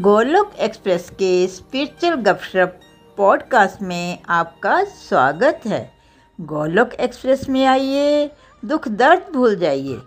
Golok express के spiritual गपशप podcast में आपका स्वागत है। गोलोक एक्सप्रेस में आइए, दुख दर्द भूल जाइए।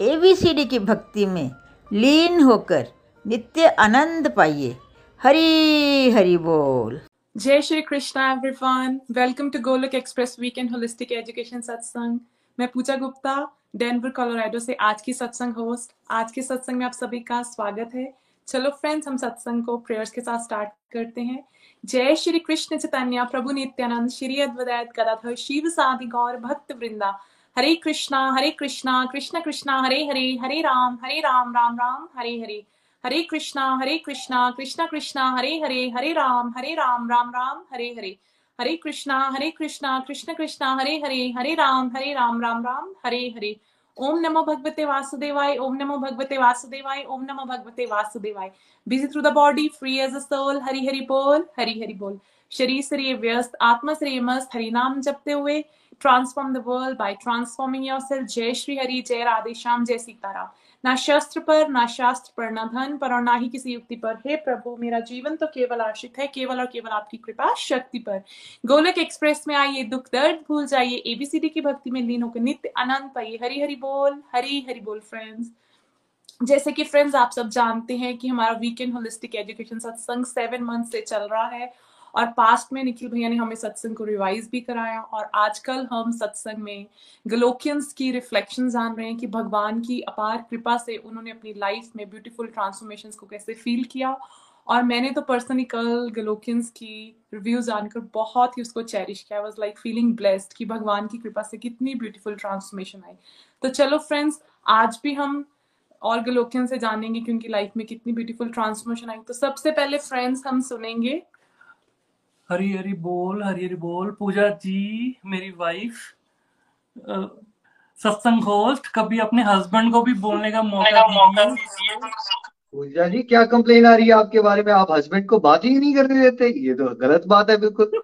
एबीसीडी की भक्ति में लीन होकर नित्य आनंद पाइए। हरी हरी बोल। जय Shri Krishna everyone welcome to Golok Express weekend holistic education सत्संग मैं पूजा गुप्ता डेनवर कोलोराडो से आज की सत्संग होस्ट आज के सत्संग में आप सभी का स्वागत है। चलो फ्रेंड्स हम सत्संग को प्रेयर्स के साथ स्टार्ट करते हैं। जय श्री कृष्ण चैतन्य, प्रभु नित्यानंद, श्री अद्वैत गदाधर, शिव साधि गौर, भक्त वृंदा। हरे कृष्णा हरे कृष्णा, कृष्ण कृष्णा, हरे हरे हरे राम हरे राम राम राम, हरे हरे। हरे कृष्णा हरे कृष्णा, कृष्ण कृष्णा, हरे हरे हरे राम हरे राम राम राम, हरे हरे। हरे कृष्णा हरे कृष्णा, कृष्ण कृष्णा, हरे हरे हरे राम हरे राम राम राम, हरे हरे। ओम नमो भगवते वासुदेवाय, ओम नमो भगवते वासुदेवाय, ओम नमो भगवते वासुदेवाय। Busy through the body free as a soul Hari Hari बोल, हरि हरि बोल। शरीर से व्यस्त, आत्मा से मस्त हरिनाम जपते हुए transform the world by transforming yourself जय श्री हरि, जय राधे श्याम, जय सीताराम। ना शस्त्र पर, ना शास्त्र पर, ना धन पर और ना ही किसी युक्ति पर। हे प्रभु, मेरा जीवन तो केवल आश्रित है, केवल और केवल आपकी कृपा शक्ति पर। गोलक एक्सप्रेस में आइए, दुख दर्द भूल जाइए एबीसीडी की भक्ति में लीन होकर नित्य आनंद पाइए। हरी हरी बोल हरी हरी बोल फ्रेंड्स जैसे कि फ्रेंड्स आप सब जानते हैं कि हमारा weekend holistic education satsang seven month से चल रहा है। और पास्ट में निखिल भैया ने हमें सत्संग को रिवाइज भी कराया और आजकल हम सत्संग में गलोकियंस की रिफ्लेक्शन जान रहे हैं कि भगवान की अपार कृपा से उन्होंने अपनी लाइफ में ब्यूटीफुल ट्रांसफॉर्मेशन को कैसे फील किया। और मैंने तो पर्सनली कल गलोकियंस की रिव्यू जानकर बहुत ही उसको चेरिश किया। वॉज़ लाइक फीलिंग ब्लेस्ड कि भगवान की कृपा से कितनी ब्यूटीफुल ट्रांसफॉर्मेशन आई। तो चलो फ्रेंड्स आज भी हम और गलोकियन से जानेंगे कि उनकी लाइफ में कितनी ब्यूटीफुल ट्रांसफॉर्मेशन आई। तो सबसे पहले फ्रेंड्स हम सुनेंगे हरी हरी बोल हरी हरी बोल। पूजा जी मेरी वाइफ सत्संग होस्ट कभी अपने हस्बैंड को भी बोलने का मौका दीजिए। पूजा जी क्या कंप्लेन आ रही है आपके बारे में? आप हस्बैंड को बात ही नहीं करने देते। ये तो गलत बात है बिल्कुल।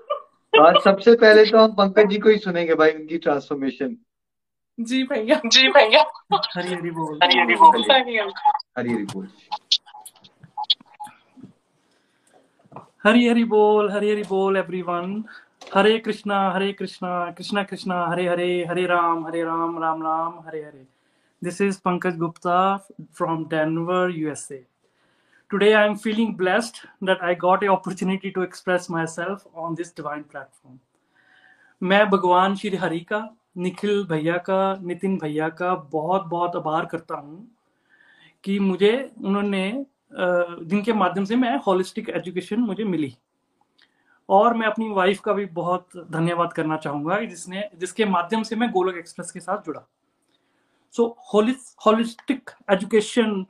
आज सबसे पहले तो हम पंकज जी को ही सुनेंगे भाई उनकी ट्रांसफॉर्मेशन जी भैया। जी भैया। हरी हरी बोल। हरी हरी बोल। हरी हरी बोल। हरी हरी बोल, हरी हरी बोल everyone Hare Krishna Hare Krishna Krishna Krishna, Hare Hare Hare Ram Hare Ram Ram Ram, Hare Hare. This is Pankaj Gupta from Denver USA Today I am feeling blessed that I got a opportunity to express myself on this divine platform. मैं भगवान श्री हरि का, निखिल भैया का, नितिन भैया का बहुत बहुत आभार करता हूँ कि मुझे उन्होंने जिनके माध्यम से मैं होलिस्टिक एजुकेशन मुझे मिली। और मैं अपनी वाइफ का भी बहुत धन्यवाद करना चाहूँगा जिसने, जिसके माध्यम से मैं गोलक एक्सप्रेस के साथ जुड़ा। सो होलिस्टिक एजुकेशन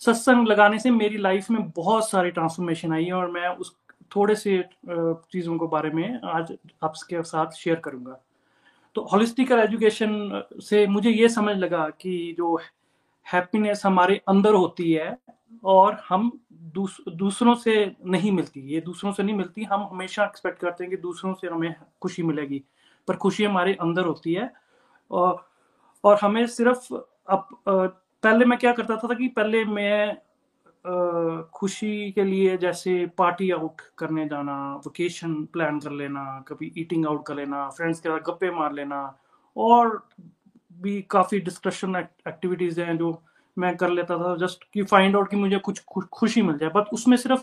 सत्संग लगाने से मेरी लाइफ में बहुत सारी ट्रांसफॉर्मेशन आई है और मैं उस, थोड़े से चीज़ों के बारे में आज आपके साथ शेयर करूँगा। तो होलिस्टिकल एजुकेशन से मुझे ये समझ लगा कि जो हैप्पीनेस हमारे अंदर होती है और हम दूस, दूसरों से नहीं मिलती। ये दूसरों से नहीं मिलती हम हमेशा एक्सपेक्ट करते हैं कि दूसरों से हमें खुशी मिलेगी पर खुशी हमारे अंदर होती है। और और हमें सिर्फ़ अब पहले मैं क्या करता था कि पहले मैं खुशी के लिए जैसे पार्टी आउट करने जाना वेकेशन प्लान कर लेना कभी ईटिंग आउट कर लेना फ्रेंड्स के साथ गप्पे मार लेना और भी काफ़ी डिस्कशन एक्टिविटीज़ हैं जो मैं कर लेता था जस्ट कि फाइंड आउट कि मुझे कुछ खुशी मिल जाए। बट उसमें सिर्फ़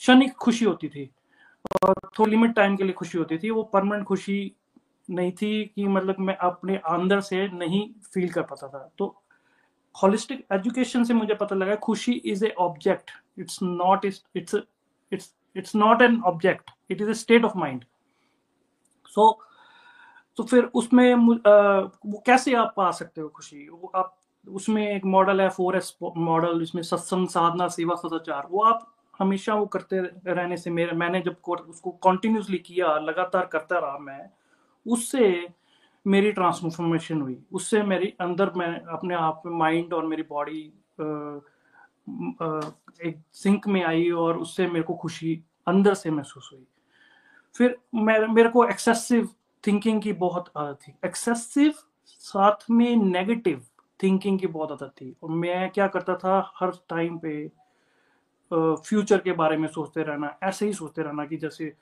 क्षणिक खुशी होती थी और थोड़ी लिमिट टाइम के लिए खुशी होती थी। वो परमानेंट खुशी नहीं थी कि मतलब मैं अपने अंदर से नहीं फील कर पाता था। तो होलिस्टिक एजुकेशन से मुझे पता लगा, खुशी is a object it's not it's it's it's not an object it is a state of mind so तो फिर उसमें वो कैसे आप पा सकते हो खुशी? वो आप, उसमें एक मॉडल है, फोर एस मॉडल, जिसमें सत्संग, साधना, सेवा, सदाचार। वो आप हमेशा वो करते रहने से मेरे, मैंने जब उसको कॉन्टिन्यूसली किया, लगातार करता रहा मैं, उससे मेरी ट्रांसफॉर्मेशन हुई। उससे मेरी अंदर मैं अपने आप में माइंड और मेरी बॉडी एक सिंक में आई और उससे मेरे को खुशी अंदर से महसूस हुई। फिर मैं, मेरे को एक्सेसिव थिंकिंग की बहुत आदत थी। एक्सेसिव साथ में नेगेटिव थिंकिंग की बहुत आदत थी। और मैं क्या करता था, हर टाइम पे फ्यूचर के बारे में सोचते रहना, ऐसे ही सोचते रहना कि जैसे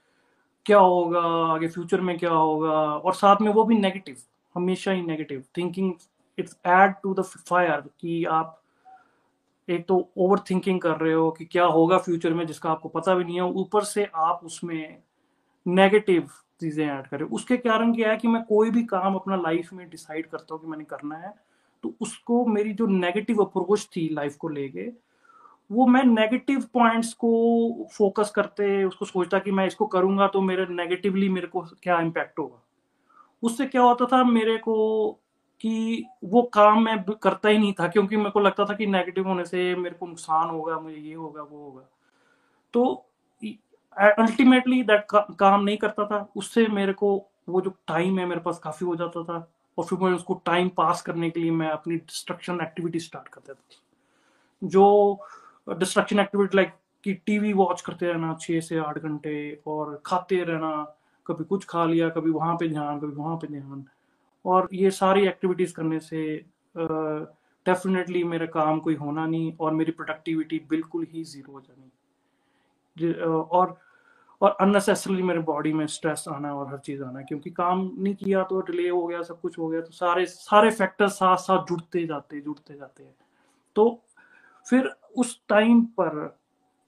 क्या होगा, आगे फ्यूचर में क्या होगा। और साथ में वो भी नेगेटिव हमेशा ही negative thinking it's add to the fire कि आप एक तो ओवर थिंकिंग कर रहे हो कि क्या होगा फ्यूचर में जिसका आपको पता भी नहीं है। ऊपर से आप उसमें नेगेटिव चीज़ें ऐड करें। उसके कारण क्या है कि मैं कोई भी काम अपना लाइफ में डिसाइड करता हूँ कि मैंने करना है तो उसको मेरी जो नेगेटिव अप्रोच थी लाइफ को लेके, वो मैं नेगेटिव पॉइंट्स को फोकस करते, उसको सोचता कि मैं इसको करूँगा तो मेरे नेगेटिवली मेरे को क्या इम्पैक्ट होगा। उससे क्या होता था मेरे को कि वो काम मैं करता ही नहीं था, क्योंकि मेरे को लगता था कि नेगेटिव होने से मेरे को नुकसान होगा, मुझे ये होगा, वो होगा। तो अल्टीमेटली दैट का, काम नहीं करता था। उससे मेरे को वो जो टाइम है मेरे पास काफ़ी हो जाता था और फिर मैं उसको टाइम पास करने के लिए मैं अपनी डिस्ट्रक्शन एक्टिविटी स्टार्ट कर देता था। जो डिस्ट्रक्शन एक्टिविटी लाइक कि टीवी वॉच करते रहना छः से आठ घंटे और खाते रहना कभी कुछ खा लिया कभी वहाँ पे ध्यान कभी वहाँ पे ध्यान। और ये सारी एक्टिविटीज़ करने से डेफिनेटली मेरा काम कोई होना नहीं और मेरी प्रोडक्टिविटी बिल्कुल ही ज़ीरो हो जानी। और और अननेसेसरली मेरे बॉडी में स्ट्रेस आना और हर चीज़ आना, क्योंकि काम नहीं किया तो डिले हो गया, सब कुछ हो गया तो सारे सारे फैक्टर साथ साथ जुड़ते जाते जुड़ते जाते हैं। तो फिर उस टाइम पर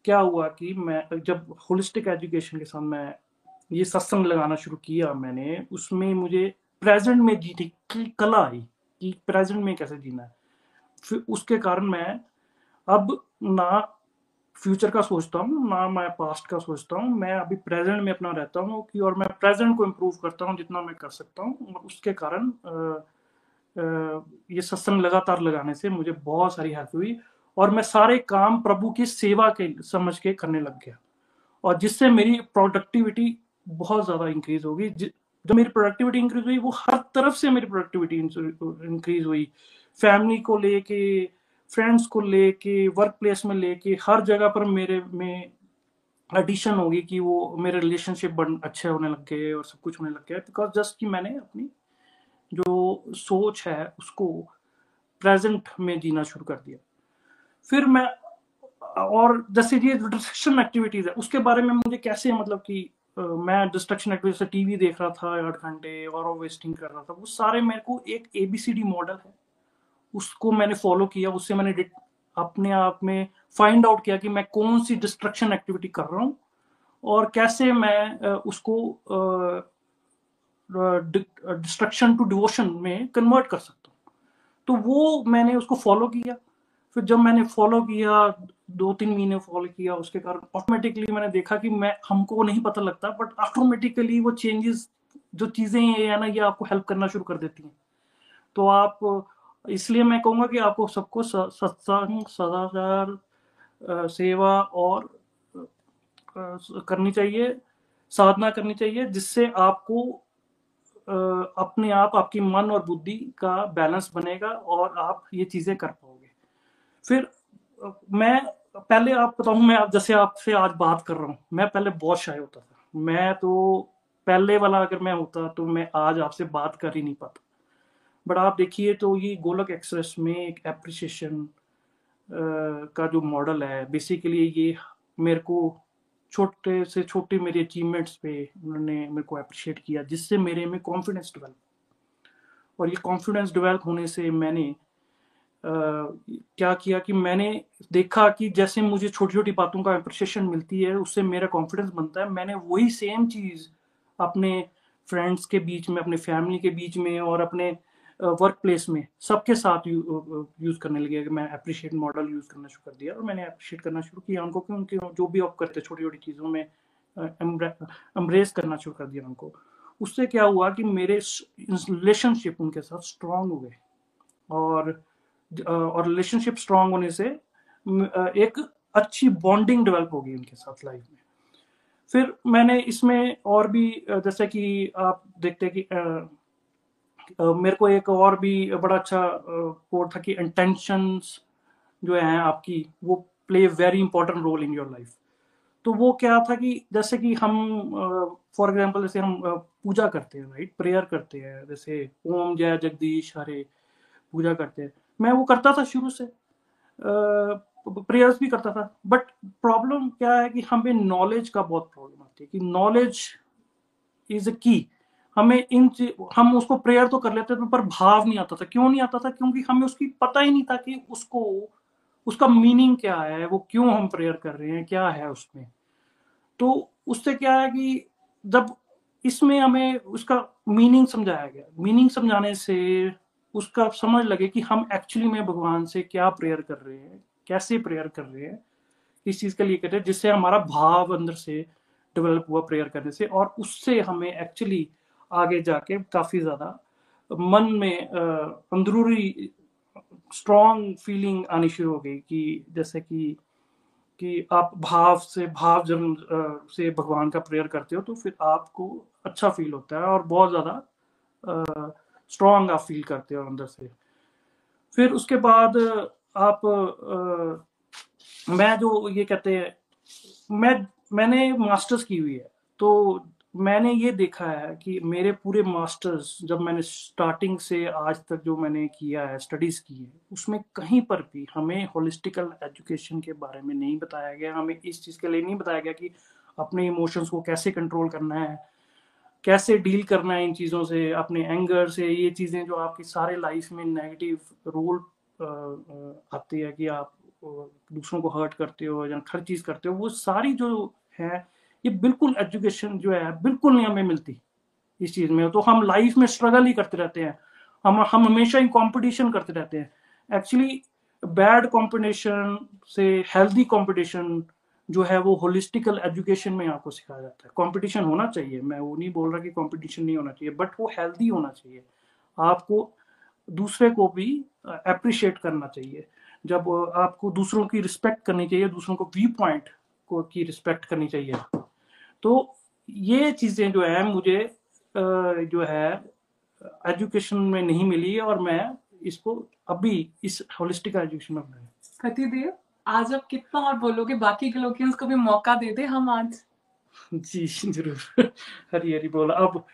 क्या हुआ कि मैं, जब होलिस्टिक एजुकेशन के साथ मैं ये सत्संग लगाना शुरू किया मैंने, उसमें मुझे प्रेजेंट में जीने की कला आई, कि प्रेजेंट में कैसे जीना है। फिर उसके कारण मैं अब ना फ्यूचर का सोचता हूँ, ना मैं पास्ट का सोचता हूँ। मैं अभी प्रेजेंट में अपना रहता हूँ कि और मैं प्रेजेंट को इम्प्रूव करता हूँ जितना मैं कर सकता हूँ और उसके कारण ये सत्संग लगातार लगाने से मुझे बहुत सारी हेल्प हुई और मैं सारे काम प्रभु की सेवा के समझ के करने लग गया और जिससे मेरी प्रोडक्टिविटी बहुत ज़्यादा इंक्रीज होगी। जब मेरी प्रोडक्टिविटी इंक्रीज हुई, वो हर तरफ़ से मेरी प्रोडक्टिविटी इंक्रीज हुई। फैमिली को लेके फ्रेंड्स को लेके वर्क प्लेस में लेके, हर जगह पर मेरे, में एडिशन होगी कि वो मेरे रिलेशनशिप बन, अच्छे होने लग गए और सब कुछ होने लग गया। बिकॉज़ जस्ट कि मैंने अपनी जो सोच है, उसको प्रेजेंट में जीना शुरू कर दिया। फिर मैं, और जैसे ये डिस्ट्रक्शन एक्टिविटीज़ है, उसके बारे में मुझे कैसे मतलब कि मैं डिस्ट्रक्शन एक्टिविटी से टीवी देख रहा था, आठ घंटे और वेस्टिंग कर रहा था, वो सारे मेरे को एक एबीसीडी मॉडल है। उसको मैंने फॉलो किया, उससे मैंने अपने आप में फाइंड आउट किया कि मैं कौन सी डिस्ट्रक्शन एक्टिविटी कर रहा हूँ और कैसे मैं उसको डिस्ट्रक्शन टू डिवोशन में कन्वर्ट कर सकता हूँ। तो वो मैंने उसको फॉलो किया। फिर जब मैंने फॉलो किया दो तीन महीने फॉलो किया, उसके कारण ऑटोमेटिकली मैंने देखा कि मैं, हमको नहीं पता लगता बट ऑटोमेटिकली वो चेंजेस जो चीज़ें है ना, ये आपको हेल्प करना शुरू कर देती हैं। तो आप इसलिए मैं कहूँगा कि आपको सबको सत्संग, सदाचार सेवा और करनी चाहिए, साधना करनी चाहिए, जिससे आपको अपने आप, आपकी मन और बुद्धि का बैलेंस बनेगा और आप ये चीज़ें कर पाओगे। फिर मैं पहले आप बताऊँ, मैं आप, जैसे आपसे आज बात कर रहा हूँ, मैं पहले बहुत शाय होता था। मैं तो पहले वाला अगर मैं होता तो मैं आज आपसे बात कर ही नहीं पाता। बट आप देखिए तो ये गोलक एक्सप्रेस में एक एप्रिसिएशन का जो मॉडल है बेसिकली ये मेरे को छोटे से छोटे मेरे अचीवमेंट्स पे उन्होंने मेरे को अप्रिशिएट किया, जिससे मेरे में कॉन्फिडेंस डेवलप और ये कॉन्फिडेंस डेवलप होने से मैंने क्या किया कि मैंने देखा कि जैसे मुझे छोटी छोटी बातों का अप्रिशिएशन मिलती है, उससे मेरा कॉन्फिडेंस बनता है। मैंने वही सेम चीज़ अपने फ्रेंड्स के बीच में, अपने फैमिली के बीच में और अपने वर्क प्लेस में सबके साथ यूज़ करने लगे कि मैं अप्रिशिएट मॉडल यूज़ करना शुरू कर दिया और मैंने अप्रिशिएट करना शुरू किया उनको कि उनके जो भी आप करते छोटी छोटी चीज़ों में एम्ब्रेस करना शुरू कर दिया उनको। उससे क्या हुआ कि मेरे रिलेशनशिप उनके साथ स्ट्रांग हो गए और और रिलेशनशिप स्ट्रांग होने से एक अच्छी बॉन्डिंग डेवलप होगी उनके साथ लाइफ में। फिर मैंने इसमें और भी जैसे कि आप देखते हैं कि मेरे को एक और भी बड़ा अच्छा कोड था कि इंटेंशंस जो है आपकी, वो play very important role in your life तो वो क्या था कि जैसे कि हम फॉर एग्जांपल जैसे हम पूजा करते हैं राइट प्रेयर करते हैं, जैसे ओम जय जगदीश हरे, पूजा करते हैं। मैं वो करता था शुरू से प्रेयर्स भी करता था। बट प्रॉब्लम क्या है कि हमें नॉलेज का बहुत प्रॉब्लम आती है कि नॉलेज इज़ अ की हमें इन हम उसको प्रेयर तो कर लेते थे, पर भाव नहीं आता था। क्यों नहीं आता था? क्योंकि हमें उसकी पता ही नहीं था कि उसको, उसका मीनिंग क्या है, वो क्यों हम प्रेयर कर रहे हैं, क्या है उसमें। तो उससे क्या है कि जब इसमें हमें उसका मीनिंग समझाया गया मीनिंग समझाने से उसका समझ लगे कि हम एक्चुअली में भगवान से क्या प्रेयर कर रहे हैं, कैसे प्रेयर कर रहे हैं किस चीज़ के लिए कर रहे हैं, जिससे हमारा भाव अंदर से डेवलप हुआ प्रेयर करने से, और उससे हमें एक्चुअली आगे जाके काफ़ी ज़्यादा मन में अंदरूनी स्ट्रॉन्ग फीलिंग आनी शुरू हो गई कि जैसे कि कि आप भाव से भाव जन्म से भगवान का प्रेयर करते हो तो फिर आपको अच्छा फील होता है और बहुत ज़्यादा स्ट्रॉन्ग आप फील करते हो अंदर से। फिर उसके बाद आप आ, मैं जो ये कहते हैं मैं मैंने मास्टर्स की हुई है तो मैंने ये देखा है कि मेरे पूरे मास्टर्स जब मैंने स्टार्टिंग से आज तक जो मैंने किया है स्टडीज़ की है, उसमें कहीं पर भी हमें होलिस्टिकल एजुकेशन के बारे में नहीं बताया गया। हमें इस चीज़ के लिए नहीं बताया गया कि अपने इमोशंस को कैसे कंट्रोल करना है, कैसे डील करना है इन चीज़ों से, अपने एंगर से, ये चीज़ें जो आपकी सारे लाइफ में नेगेटिव रोल आती है कि आप दूसरों को हर्ट करते हो या हर चीज़ करते हो, वो सारी जो है ये बिल्कुल एजुकेशन जो है, बिल्कुल नहीं हमें मिलती इस चीज़ में। तो हम लाइफ में स्ट्रगल ही करते रहते हैं। हम हम हमेशा ही कंपटीशन करते रहते हैं। एक्चुअली बैड कॉम्पिटिशन से हेल्दी कंपटीशन जो है, वो होलिस्टिकल एजुकेशन में आपको सिखाया जाता है। कंपटीशन होना चाहिए। मैं वो नहीं बोल रहा कि कंपटीशन नहीं होना चाहिए बट वो हेल्दी होना चाहिए। आपको दूसरे को भी अप्रिशिएट करना चाहिए। जब आपको दूसरों की रिस्पेक्ट करनी चाहिए, दूसरों को व्यू पॉइंट को की रिस्पेक्ट करनी चाहिए। तो ये चीज़ें जो है मुझे जो है एजुकेशन में नहीं मिली और मैं इसको अभी इस होलिस्टिक एजुकेशन में कति देव आज आप कितना और बोलोगे? बाकी ग्लोकियंस को भी मौका दे दे हम आज। जी ज़रूर। हरी हरी बोला। अब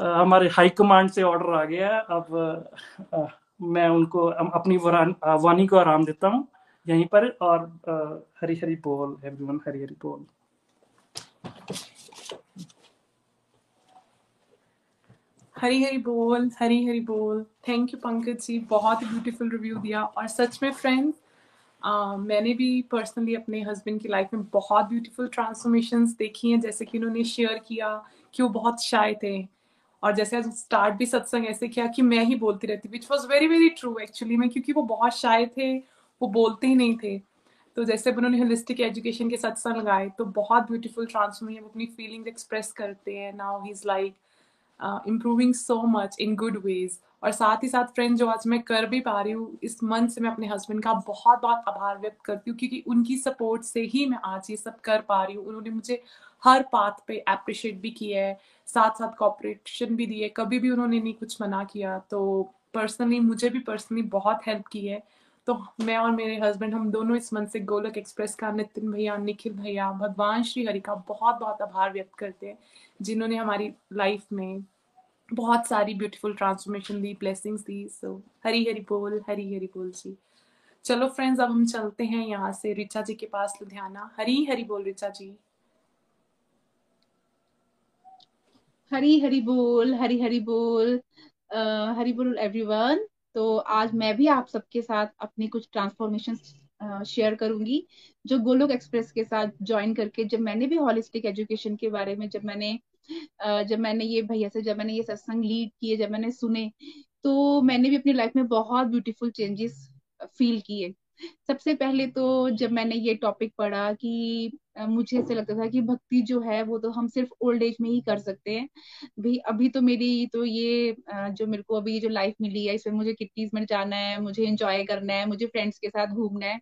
हमारे हाई कमांड से ऑर्डर आ गया अब आ, मैं उनको अपनी वानी को आराम देता हूँ। यहीं पर, और हरी हरी बोल एवरीवन हरी हरी बोल। हरी हरी बोल, हरी हरी बोल। थैंक यू पंकज जी, बहुत ही ब्यूटीफुल रिव्यू दिया। और सच में फ्रेंड्स मैंने भी पर्सनली अपने हस्बैंड की लाइफ में बहुत ब्यूटीफुल ट्रांसफॉर्मेशन देखी हैं, जैसे कि उन्होंने शेयर किया कि वो बहुत शाय थे। और जैसे आज स्टार्ट भी सत्संग ऐसे किया कि मैं ही बोलती रहती which was very very true actually में, क्योंकि वो बहुत शाय थे। वो बोलते ही नहीं थे। तो जैसे उन्होंने होलिस्टिक एजुकेशन के सत्संग लगाए तो बहुत ब्यूटीफुल ट्रांसफॉर्मेशन वो अपनी फीलिंग्स एक्सप्रेस करते हैं। Now he is like improving so much in good ways और साथ ही साथ फ्रेंड जो आज मैं कर भी पा रही हूँ, इस मन से मैं अपने हस्बैंड का बहुत बहुत आभार व्यक्त करती हूँ, क्योंकि उनकी सपोर्ट से ही मैं आज ये सब कर पा रही हूँ। उन्होंने मुझे हर पाथ पे अप्रिशिएट भी किया है। साथ साथ कॉपरेशन भी दिए कभी भी उन्होंने नहीं कुछ मना किया। तो पर्सनली मुझे भी पर्सनली बहुत हेल्प की है। तो मैं और मेरे हस्बैंड हम दोनों इस मन से गोलक एक्सप्रेस का नितिन भैया, निखिल भैया, भगवान श्री हरि का बहुत बहुत आभार व्यक्त करते हैं, जिन्होंने हमारी लाइफ में बहुत सारी ब्यूटीफुल ट्रांसफॉर्मेशन दी ब्लेसिंग्स दी। सो हरी हरी बोल, हरी हरी बोल जी। चलो फ्रेंड्स अब हम चलते हैं यहाँ से रिचा जी के पास, लुधियाना। हरी हरी बोल रिचा जी। हरी हरी बोल, हरी हरी बोल हरी बोल एवरीवन तो आज मैं भी आप सबके साथ अपनी कुछ ट्रांसफॉर्मेशन शेयर करूँगी, जो गोलोक एक्सप्रेस के साथ ज्वाइन करके जब मैंने भी हॉलिस्टिक एजुकेशन के बारे में, जब मैंने जब मैंने ये भैया से, जब मैंने ये सत्संग लीड किए, जब मैंने सुने तो मैंने भी अपनी लाइफ में बहुत ब्यूटीफुल चेंजेस फील किए। सबसे पहले तो जब मैंने ये टॉपिक पढ़ा कि मुझे ऐसे लगता था कि भक्ति जो है वो तो हम सिर्फ़ ओल्ड एज में ही कर सकते हैं। भाई अभी तो मेरी तो ये जो मेरे को अभी जो लाइफ मिली है, इसमें मुझे किट्टीज में जाना है, मुझे एंजॉय करना है, मुझे फ्रेंड्स के साथ घूमना है।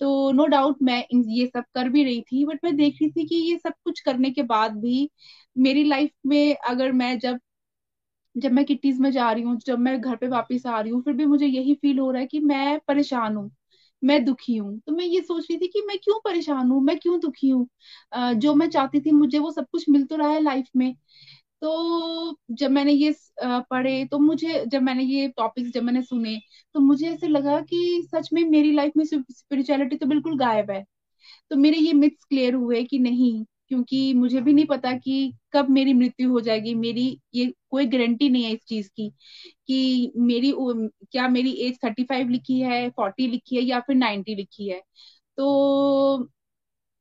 तो नो no डाउट मैं ये सब कर भी रही थी बट मैं देख रही थी कि ये सब कुछ करने के बाद भी मेरी लाइफ में अगर मैं जब जब मैं किट्टीज में जा रही हूँ, जब मैं घर पे वापस आ रही हूँ, फिर भी मुझे यही फील हो रहा है कि मैं परेशान हूँ। मैं दुखी हूँ। तो मैं ये सोच रही थी कि मैं क्यों परेशान हूँ? मैं क्यों दुखी हूँ? जो मैं चाहती थी मुझे वो सब कुछ मिल तो रहा है लाइफ में। तो जब मैंने ये पढ़े तो मुझे जब मैंने ये टॉपिक्स जब मैंने सुने तो मुझे ऐसे लगा कि सच में मेरी लाइफ में स्पिरिचुअलिटी तो बिल्कुल गायब है। तो मेरे ये मिथ्स क्लियर हुए कि नहीं क्योंकि मुझे भी नहीं पता कि कब मेरी मृत्यु हो जाएगी। मेरी ये कोई गारंटी नहीं है इस चीज़ की कि मेरी क्या मेरी एज थर्टी फाइव लिखी है फोर्टी लिखी है या फिर नाइन्टी लिखी है। तो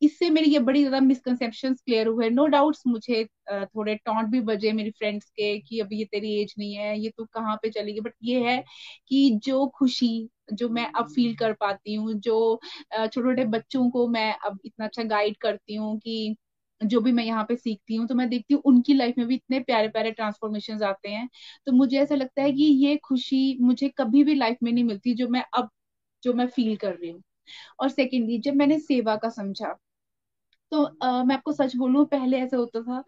इससे मेरी ये बड़ी ज़्यादा मिसकंसेप्शन क्लियर हुए। नो डाउट्स मुझे थोड़े टॉन्ट भी बजे मेरी फ्रेंड्स के कि अभी ये तेरी एज नहीं है, ये तो कहाँ पे चलेगी बट ये है कि जो खुशी, जो मैं अब फील कर पाती हूँ, जो छोटे छोटे बच्चों को मैं अब इतना अच्छा गाइड करती हूँ कि जो भी मैं यहाँ पे सीखती हूँ तो मैं देखती हूँ उनकी लाइफ में भी इतने प्यारे प्यारे ट्रांसफॉर्मेशन आते हैं। तो मुझे ऐसा लगता है कि ये खुशी मुझे कभी भी लाइफ में नहीं मिलती जो मैं अब जो मैं फील कर रही हूँ। और सेकेंडली जब मैंने सेवा का समझा तो आ, मैं आपको सच बोलूँ पहले ऐसा होता था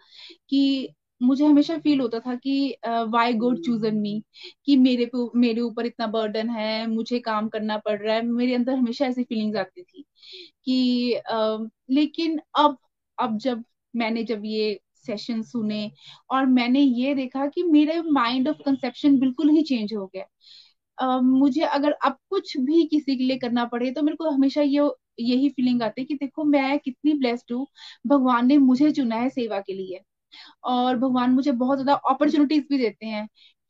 कि मुझे हमेशा फील होता था कि वाई गॉड चूजन मी कि मेरे मेरे ऊपर इतना बर्डन है मुझे काम करना पड़ रहा है मेरे अंदर हमेशा ऐसी फीलिंग्स आती थी कि आ, लेकिन अब अब जब मैंने जब ये सेशन सुने और मैंने ये देखा कि मेरे माइंड ऑफ़ कंसेप्शन बिल्कुल ही चेंज हो गया। Uh, मुझे अगर अब कुछ भी किसी के लिए करना पड़े तो मेरे को हमेशा ये यही फीलिंग आती है कि देखो मैं कितनी ब्लेस्ड हूँ। भगवान ने मुझे चुना है सेवा के लिए और भगवान मुझे बहुत ज़्यादा अपॉर्चुनिटीज़ भी देते हैं।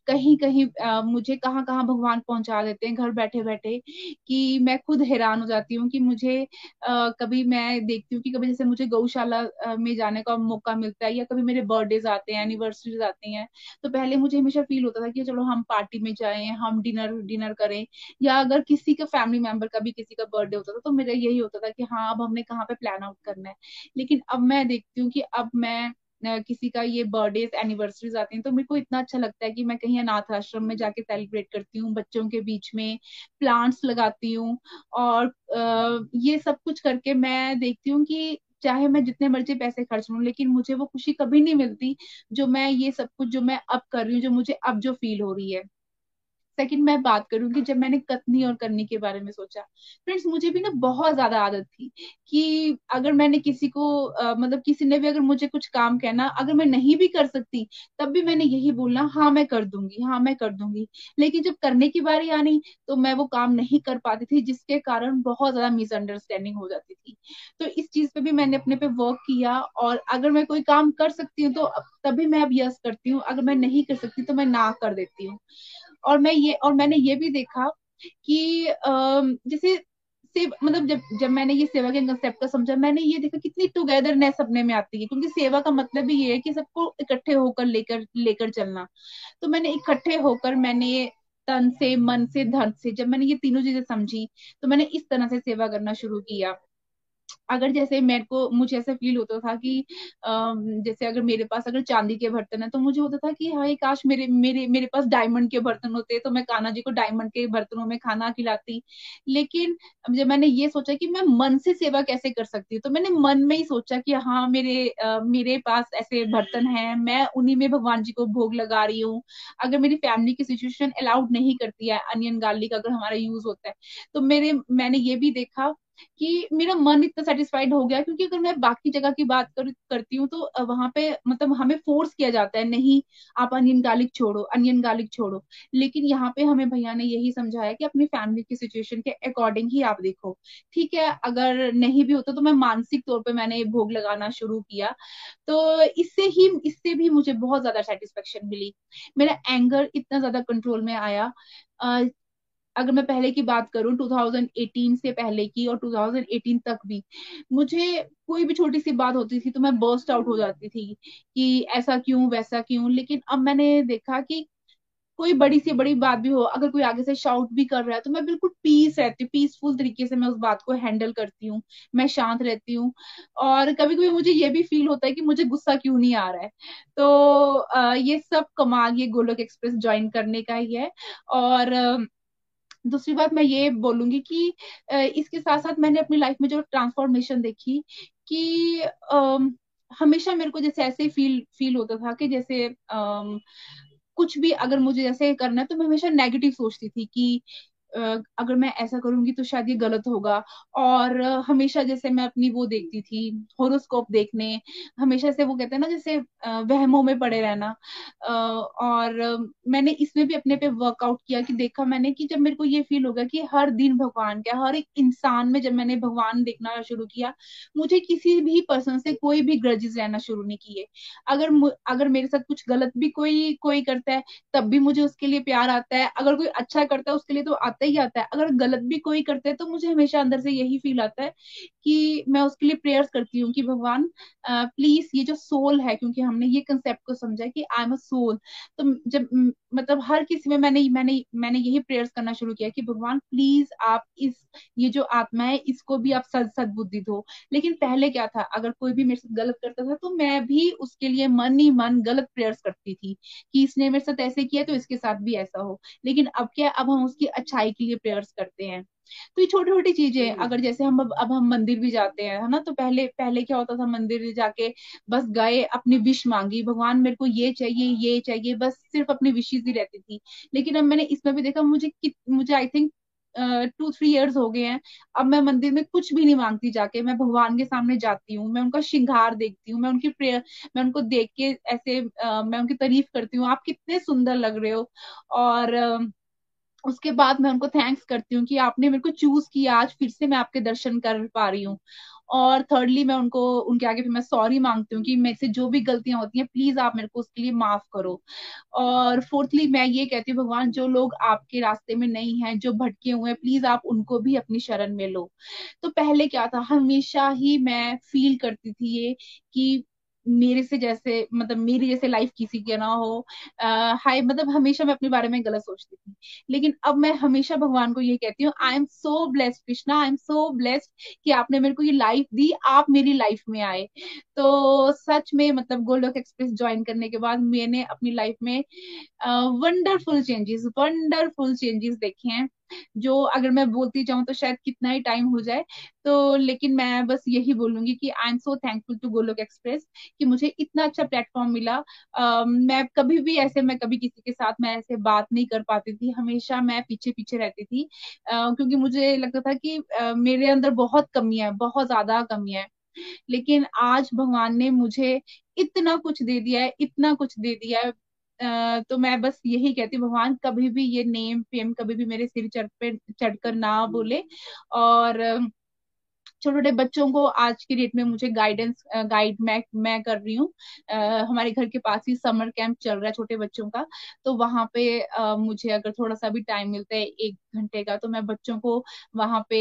कहीं कहीं आ, मुझे कहाँ कहाँ भगवान पहुँचा देते हैं घर बैठे बैठे कि मैं खुद हैरान हो जाती हूँ कि मुझे आ, कभी मैं देखती हूँ कि कभी जैसे मुझे गौशाला में जाने का मौका मिलता है या कभी मेरे बर्थडेज आते हैं एनिवर्सरीज आती हैं तो पहले मुझे हमेशा फील होता था कि चलो हम पार्टी में जाए हम डिनर डिनर करें या अगर किसी का फैमिली मेंबर का भी किसी का बर्थडे होता था तो मेरा यही होता था कि हाँ अब हमने कहाँ पे प्लान आउट करना है। लेकिन अब मैं देखती हूँ कि अब मैं किसी का ये बर्थडे एनिवर्सरीज आती हैं तो मेरे को इतना अच्छा लगता है कि मैं कहीं अनाथ आश्रम में जाके सेलिब्रेट करती हूँ, बच्चों के बीच में प्लांट्स लगाती हूँ और ये सब कुछ करके मैं देखती हूँ कि चाहे मैं जितने मर्ज़ी पैसे खर्च लूँ, लेकिन मुझे वो खुशी कभी नहीं मिलती जो मैं ये सब कुछ जो मैं अब कर रही हूँ, जो मुझे अब जो फील हो रही है। सेकंड मैं बात करूँगी जब मैंने कतनी और करनी के बारे में सोचा फ्रेंड्स मुझे भी ना बहुत ज़्यादा आदत थी कि अगर मैंने किसी को आ, मतलब किसी ने भी अगर मुझे कुछ काम कहना अगर मैं नहीं भी कर सकती तब भी मैंने यही बोलना हाँ मैं कर दूँगी हाँ मैं कर दूँगी। लेकिन जब करने की बारी आनी तो मैं वो काम नहीं कर पाती थी जिसके कारण बहुत ज़्यादा मिसअंडरस्टैंडिंग हो जाती थी। तो इस चीज़ पे भी मैंने अपने पे वर्क किया और अगर मैं कोई काम कर सकती हूँ तो तभी मैं अब यस करती हूँ अगर मैं नहीं कर सकती तो मैं ना कर देती हूँ। और मैं ये, और मैंने ये भी देखा कि जैसे सेव मतलब जब जब मैंने ये सेवा के कंसेप्ट का समझा, मैंने ये देखा कितनी टुगेदरनेस अपने में आती है, क्योंकि सेवा का मतलब ही ये है कि सबको इकट्ठे होकर लेकर लेकर चलना। तो मैंने इकट्ठे होकर मैंने तन से, मन से, धन से, जब मैंने ये तीनों चीज़ें समझी तो मैंने इस तरह से सेवा करना शुरू किया। अगर जैसे मेरे को मुझे ऐसा फील होता था कि जैसे अगर मेरे पास अगर चांदी के बर्तन है तो मुझे होता था कि हाँ काश मेरे मेरे मेरे पास डायमंड के बर्तन होते तो मैं काना जी को डायमंड के बर्तनों में खाना खिलाती। लेकिन जब मैंने ये सोचा कि मैं मन से सेवा कैसे कर सकती हूँ तो मैंने मन में ही सोचा कि हाँ मेरे आ, मेरे पास ऐसे बर्तन है मैं उन्हीं में भगवान जी को भोग लगा रही हूँ। अगर मेरी फैमिली की सिचुएशन अलाउड नहीं करती है अनियन गार्लिक अगर हमारा यूज़ होता है तो मेरे मैंने ये भी देखा कि मेरा मन इतना सेटिस्फाइड हो गया क्योंकि अगर मैं बाकी जगह की बात कर, करती हूँ तो वहाँ पे मतलब हमें फोर्स किया जाता है नहीं आप अनियन गार्लिक छोड़ो अनियन गार्लिक छोड़ो। लेकिन यहाँ पे हमें भैया ने यही समझाया कि अपनी फैमिली की सिचुएशन के अकॉर्डिंग ही आप देखो। ठीक है अगर नहीं भी होता तो मैं मानसिक तौर पर मैंने भोग लगाना शुरू किया। तो इससे ही इससे भी मुझे बहुत ज़्यादा सेटिस्फेक्शन मिली। मेरा एंगर इतना ज़्यादा कंट्रोल में आया। अगर मैं पहले की बात करूँ 2018 से पहले की और 2018 तक भी, मुझे कोई भी छोटी सी बात होती थी तो मैं बर्स्ट आउट हो जाती थी कि ऐसा क्यों, वैसा क्यों। लेकिन अब मैंने देखा कि कोई बड़ी से बड़ी बात भी हो, अगर कोई आगे से शाउट भी कर रहा है तो मैं बिल्कुल पीस रहती हूँ पीसफुल तरीके से मैं उस बात को हैंडल करती हूँ, मैं शांत रहती हूँ। और कभी कभी मुझे ये भी फील होता है कि मुझे गुस्सा क्यों नहीं आ रहा है। तो ये सब कमाल, ये गोलोक एक्सप्रेस ज्वाइन करने का ही है। और दूसरी बात मैं ये बोलूँगी कि इसके साथ साथ मैंने अपनी लाइफ में जो ट्रांसफॉर्मेशन देखी कि हमेशा मेरे को जैसे ऐसे फील फील होता था कि जैसे कुछ भी अगर मुझे जैसे करना है तो मैं हमेशा नेगेटिव सोचती थी कि अगर मैं ऐसा करूँगी तो शायद ये गलत होगा। और हमेशा जैसे मैं अपनी वो देखती थी होरोस्कोप देखने, हमेशा से वो कहते हैं ना जैसे वहमों में पड़े रहना। और मैंने इसमें भी अपने पे वर्कआउट किया कि देखा मैंने कि जब मेरे को ये फील होगा कि हर दिन भगवान क्या, हर एक इंसान में जब मैंने भगवान देखना शुरू किया, मुझे किसी भी पर्सन से कोई भी ग्रजेस रहना शुरू नहीं किए। अगर अगर मेरे साथ कुछ गलत भी कोई कोई करता है, तब भी मुझे उसके लिए प्यार आता है। अगर कोई अच्छा करता है, उसके लिए तो आता ही आता है। अगर गलत भी कोई करता है तो मुझे हमेशा अंदर से यही फील आता है कि मैं उसके लिए प्रेयर्स करती हूँ कि, भगवान प्लीज़ ये जो सोल है, क्योंकि हमने ये कंसेप्ट को समझा कि आई एम अ सोल तो जब मतलब हर किसी में मैंने मैंने मैंने यही प्रेयर्स करना शुरू किया कि, भगवान प्लीज़ आप इस, ये जो आत्मा है, इसको भी आप सद, सदबुद्धि दो। लेकिन पहले क्या था? अगर कोई भी मेरे साथ गलत करता था तो मैं भी उसके लिए मन ही मन गलत प्रेयर्स करती थी कि इसने मेरे साथ ऐसे किया तो इसके साथ भी ऐसा हो। लेकिन अब क्या? अब हम उसकी अच्छाई के लिए प्रेयर्स करते हैं। तो ये छोटी छोटी चीज़ें हम्म। अगर जैसे हम अब, अब हम मंदिर भी जाते हैं है ना? तो पहले पहले क्या होता था? मंदिर जाके बस गए अपनी विश मांगी भगवान मेरे को ये चाहिए ये चाहिए बस सिर्फ़ अपनी विशेष ही रहती थी। लेकिन अब मैंने इसमें भी देखा मुझे मुझे I think two three years हो गए हैं। अब मैं मंदिर में कुछ भी नहीं मांगती जाके। मैं भगवान के सामने जाती हूँ मैं उनका श्रृंगार देखती हूँ मैं उनकी प्रेयर मैं उनको देख के ऐसे uh, मैं उनकी तारीफ़ करती हूँ। आप कितने सुंदर लग रहे हो। और uh, उसके बाद मैं उनको थैंक्स करती हूँ कि आपने मेरे को चूज़ किया, आज फिर से मैं आपके दर्शन कर पा रही हूँ। और थर्डली मैं उनको, उनके आगे फिर मैं सॉरी मांगती हूँ कि मेरे से जो भी गलतियाँ होती हैं प्लीज़ आप मेरे को उसके लिए माफ़ करो। और फोर्थली मैं ये कहती हूँ भगवान, जो लोग आपके रास्ते में नहीं हैं, जो भटके हुए हैं प्लीज़ आप उनको भी अपनी शरण में लो। तो पहले क्या था? हमेशा ही मैं फील करती थी ये कि मेरे से जैसे मतलब मेरी जैसे लाइफ किसी के ना हो। हाय मतलब हमेशा मैं अपने बारे में गलत सोचती थी। लेकिन अब मैं हमेशा भगवान को ये कहती हूँ I am so blessed Krishna I am so blessed कि आपने मेरे को ये लाइफ दी, आप मेरी लाइफ में आए। तो सच में मतलब गोल्डोक एक्सप्रेस ज्वाइन करने के बाद मैंने अपनी लाइफ में वंडरफुल चेंजेस वंडरफुल चेंजेस देखे हैं। जो अगर मैं बोलती जाऊँ तो शायद कितना ही टाइम हो जाए। तो लेकिन मैं बस यही बोलूँगी कि I am so thankful to Golok Express कि मुझे इतना अच्छा प्लेटफॉर्म मिला। uh, मैं कभी भी ऐसे मैं कभी किसी के साथ मैं ऐसे बात नहीं कर पाती थी। हमेशा मैं पीछे पीछे रहती थी। uh, क्योंकि मुझे लगता था कि uh, मेरे अंदर बहुत कमियाँ है बहुत ज़्यादा कमियाँ है। लेकिन आज भगवान ने मुझे इतना कुछ दे दिया है इतना कुछ दे दिया है। तो मैं बस यही कहती हूँ, भगवान कभी भी ये नेम फेम कभी भी मेरे सिर चढ़ पे, चढ़कर ना बोले। और छोटे छोटे बच्चों को आज की डेट में मुझे गाइडेंस गाइड मैं मैं कर रही हूँ। हमारे घर के पास ही समर कैंप चल रहा है छोटे बच्चों का। तो वहाँ पे आ, मुझे अगर थोड़ा सा भी टाइम मिलता है एक घंटे का तो मैं बच्चों को वहाँ पे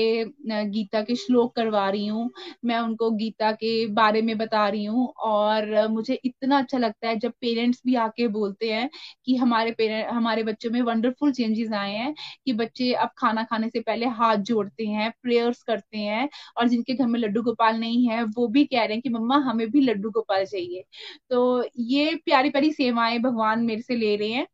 गीता के श्लोक करवा रही हूँ। मैं उनको गीता के बारे में बता रही हूँ और मुझे इतना अच्छा लगता है जब पेरेंट्स भी आके बोलते हैं कि हमारे पेरेंट हमारे बच्चों में वंडरफुल चेंजेस आए हैं कि बच्चे अब खाना खाने से पहले हाथ जोड़ते हैं प्रेयर्स करते हैं और जिनके घर में लड्डू गोपाल नहीं है वो भी कह रहे हैं कि मम्मा हमें भी लड्डू गोपाल चाहिए। तो ये प्यारी प्यारी सेवाएँ भगवान मेरे से ले रहे हैं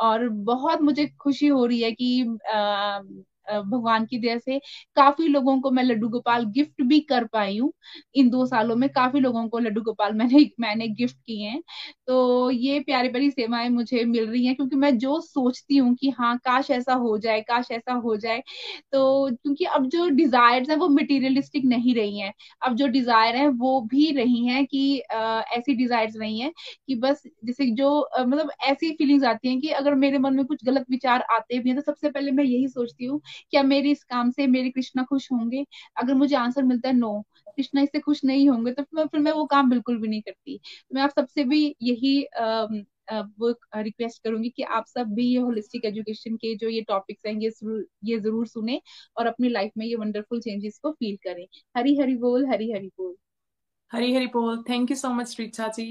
और बहुत मुझे खुशी हो रही है कि आ, भगवान की दया से काफ़ी लोगों को मैं लड्डू गोपाल गिफ्ट भी कर पाई हूँ। इन दो सालों में काफ़ी लोगों को लड्डू गोपाल मैंने मैंने गिफ्ट किए हैं। तो ये प्यारी प्यारी सेवाएँ मुझे मिल रही हैं क्योंकि मैं जो सोचती हूँ कि हाँ काश ऐसा हो जाए, काश ऐसा हो जाए तो क्योंकि अब जो डिज़ायर है वो मटेरियलिस्टिक नहीं रही है। अब जो डिज़ायर है वो भी रही है कि ऐसी डिज़ायर नहीं है कि बस जैसे जो मतलब ऐसी फीलिंग्स आती हैं कि अगर मेरे मन में कुछ गलत विचार आते भी हैं तो सबसे पहले मैं यही सोचती हूँ क्या मेरे इस काम से मेरे कृष्णा खुश होंगे? अगर मुझे आंसर मिलता है नो कृष्णा इससे खुश नहीं होंगे तो फिर मैं, फिर मैं वो काम बिल्कुल भी नहीं करती। मैं आप सबसे भी यही वो रिक्वेस्ट करूँगी कि आप सब भी ये होलिस्टिक एजुकेशन के जो ये टॉपिक्स हैं ये ये ज़रूर सुने और अपनी लाइफ में ये वंडरफुल चेंजेस को फील करें। हरी हरी बोल हरी हरी बोल। हरी हरी बोल। Thank you so much Richa ji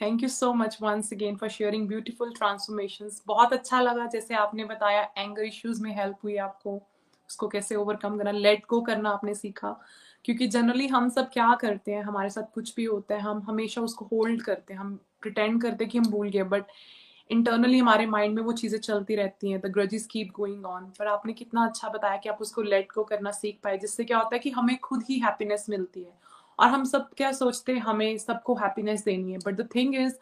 thank you so much once again for sharing beautiful transformation बहुत अच्छा लगा जैसे आपने बताया एंगर इश्यूज़ में हेल्प हुई आपको, उसको कैसे ओवरकम करना लेट गो करना आपने सीखा। क्योंकि जनरली हम सब क्या करते हैं, हमारे साथ कुछ भी होता है, हम हमेशा उसको होल्ड करते हैं, हम प्रिटेंड करते हैं कि हम भूल गए बट इंटरनली हमारे माइंड में वो चीज़ें चलती रहती हैं the grudges keep going on पर आपने कितना अच्छा बताया कि आप उसको लेट गो करना सीख पाए, जिससे क्या होता है कि हमें खुद ही हैप्पीनेस मिलती है। और हम सब क्या सोचते हैं, हमें सबको हैप्पीनेस देनी है। बट द थिंग इज़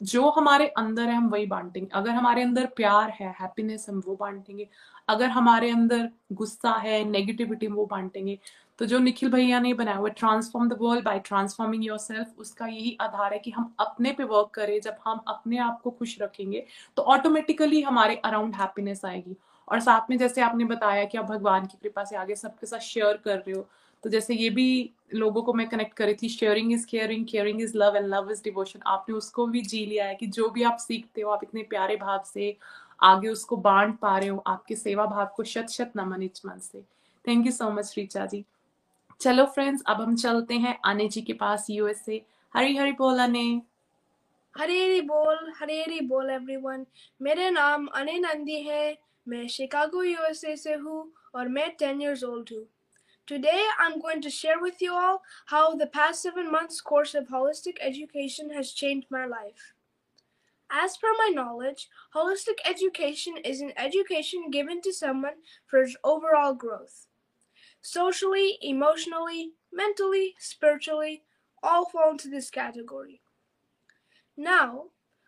जो हमारे अंदर है, हम वही बांटेंगे। अगर हमारे अंदर प्यार है हैप्पीनेस हम वो बांटेंगे। अगर हमारे अंदर गुस्सा है नेगेटिविटी वो बांटेंगे। तो जो निखिल भैया ने बनाया हुआ transform the world by transforming yourself उसका यही आधार है कि हम अपने पे वर्क करें। जब हम अपने आप को खुश रखेंगे तो ऑटोमेटिकली हमारे अराउंड हैप्पीनेस आएगी। और साथ में जैसे आपने बताया कि आप भगवान की कृपा से आगे सबके साथ शेयर कर रहे हो तो जैसे ये भी लोगों को मैं कनेक्ट करी थी sharing is caring caring is love and love is devotion आपने उसको भी जी लिया है कि जो भी आप सीखते हो, आप इतने प्यारे भाव से आगे उसको बांट पा रहे हो, आपके सेवा भाव को शत शत नमन इच मन से। Thank you so much Richa ji. चलो फ्रेंड्स अब हम चलते हैं अने जी के पास यूएसए हरी हरी बोल अने हरे हरी बोल, हरे हरी बोल एवरीवन मेरा नाम अने नंदी है। मैं शिकागो यूएसए से हूँ और मैं 10 years ओल्ड हूँ। Today I'm going to share with you all how the past 7 months course of holistic education has changed my life. As per my knowledge, holistic education is an education given to someone for his overall growth. Socially, emotionally, mentally, spiritually, all fall into this category. Now,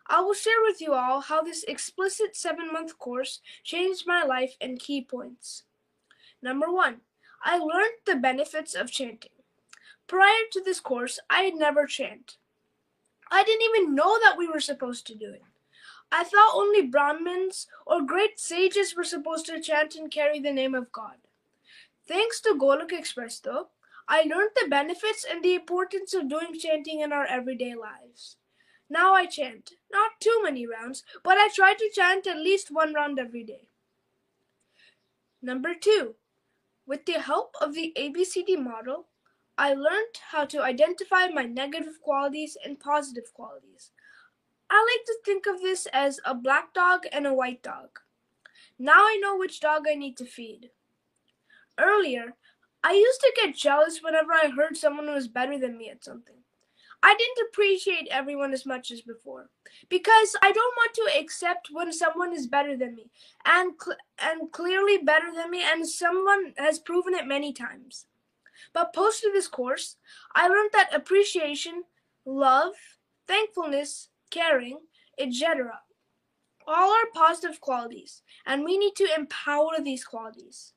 I will share with you all how this explicit seven month course changed my life and key points. Number one, I learned the benefits of chanting. Prior to this course, I had never chanted. I didn't even know that we were supposed to do it. I thought only Brahmins or great sages were supposed to chant and carry the name of God. Thanks to Golok Express, though, I learned the benefits and the importance of doing chanting in our everyday lives. Now I chant, not too many rounds, but I try to chant at least one round every day. Number two, with the help of the ABCD model, I learned how to identify my negative qualities and positive qualities. I like to think of this as a black dog and a white dog. Now I know which dog I need to feed. Earlier, I used to get jealous whenever I heard someone was better than me at something. I didn't appreciate everyone as much as before because I don't want to accept when someone is better than me and cl- and clearly better than me and someone has proven it many times. But post this course, I learned that appreciation, love, thankfulness, caring, etc. all are positive qualities and we need to empower these qualities.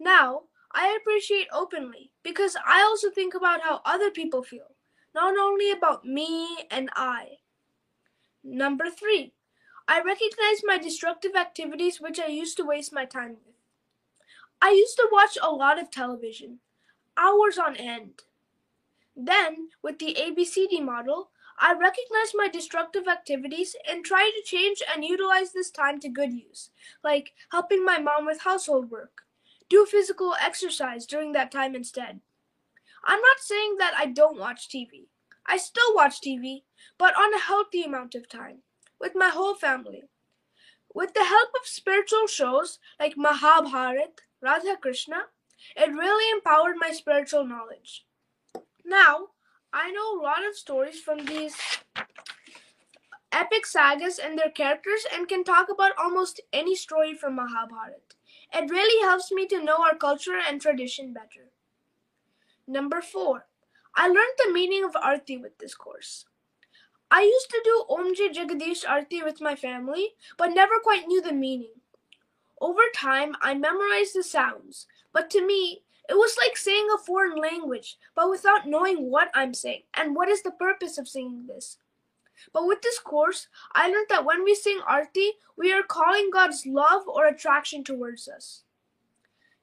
Now, I appreciate openly because I also think about how other people feel not only about me and I. Number three, I recognize my destructive activities which I used to waste my time with. I used to watch a lot of television, hours on end. Then, with the ABCD model, I recognize my destructive activities and try to change and utilize this time to good use, like helping my mom with household work. Do physical exercise during that time instead. I'm not saying that I don't watch TV. I still watch TV, but on a healthy amount of time, with my whole family. With the help of spiritual shows like Mahabharat, Radha Krishna, it really empowered my spiritual knowledge. Now, I know a lot of stories from these epic sagas and their characters and can talk about almost any story from Mahabharat. It really helps me to know our culture and tradition better. Number four, I learned the meaning of Arti with this course. I used to do Om Jai Jagadish Arti with my family, but never quite knew the meaning. Over time, I memorized the sounds, but to me, it was like saying a foreign language, but without knowing what I'm saying and what is the purpose of singing this. But with this course, I learned that when we sing Arti, we are calling God's love or attraction towards us.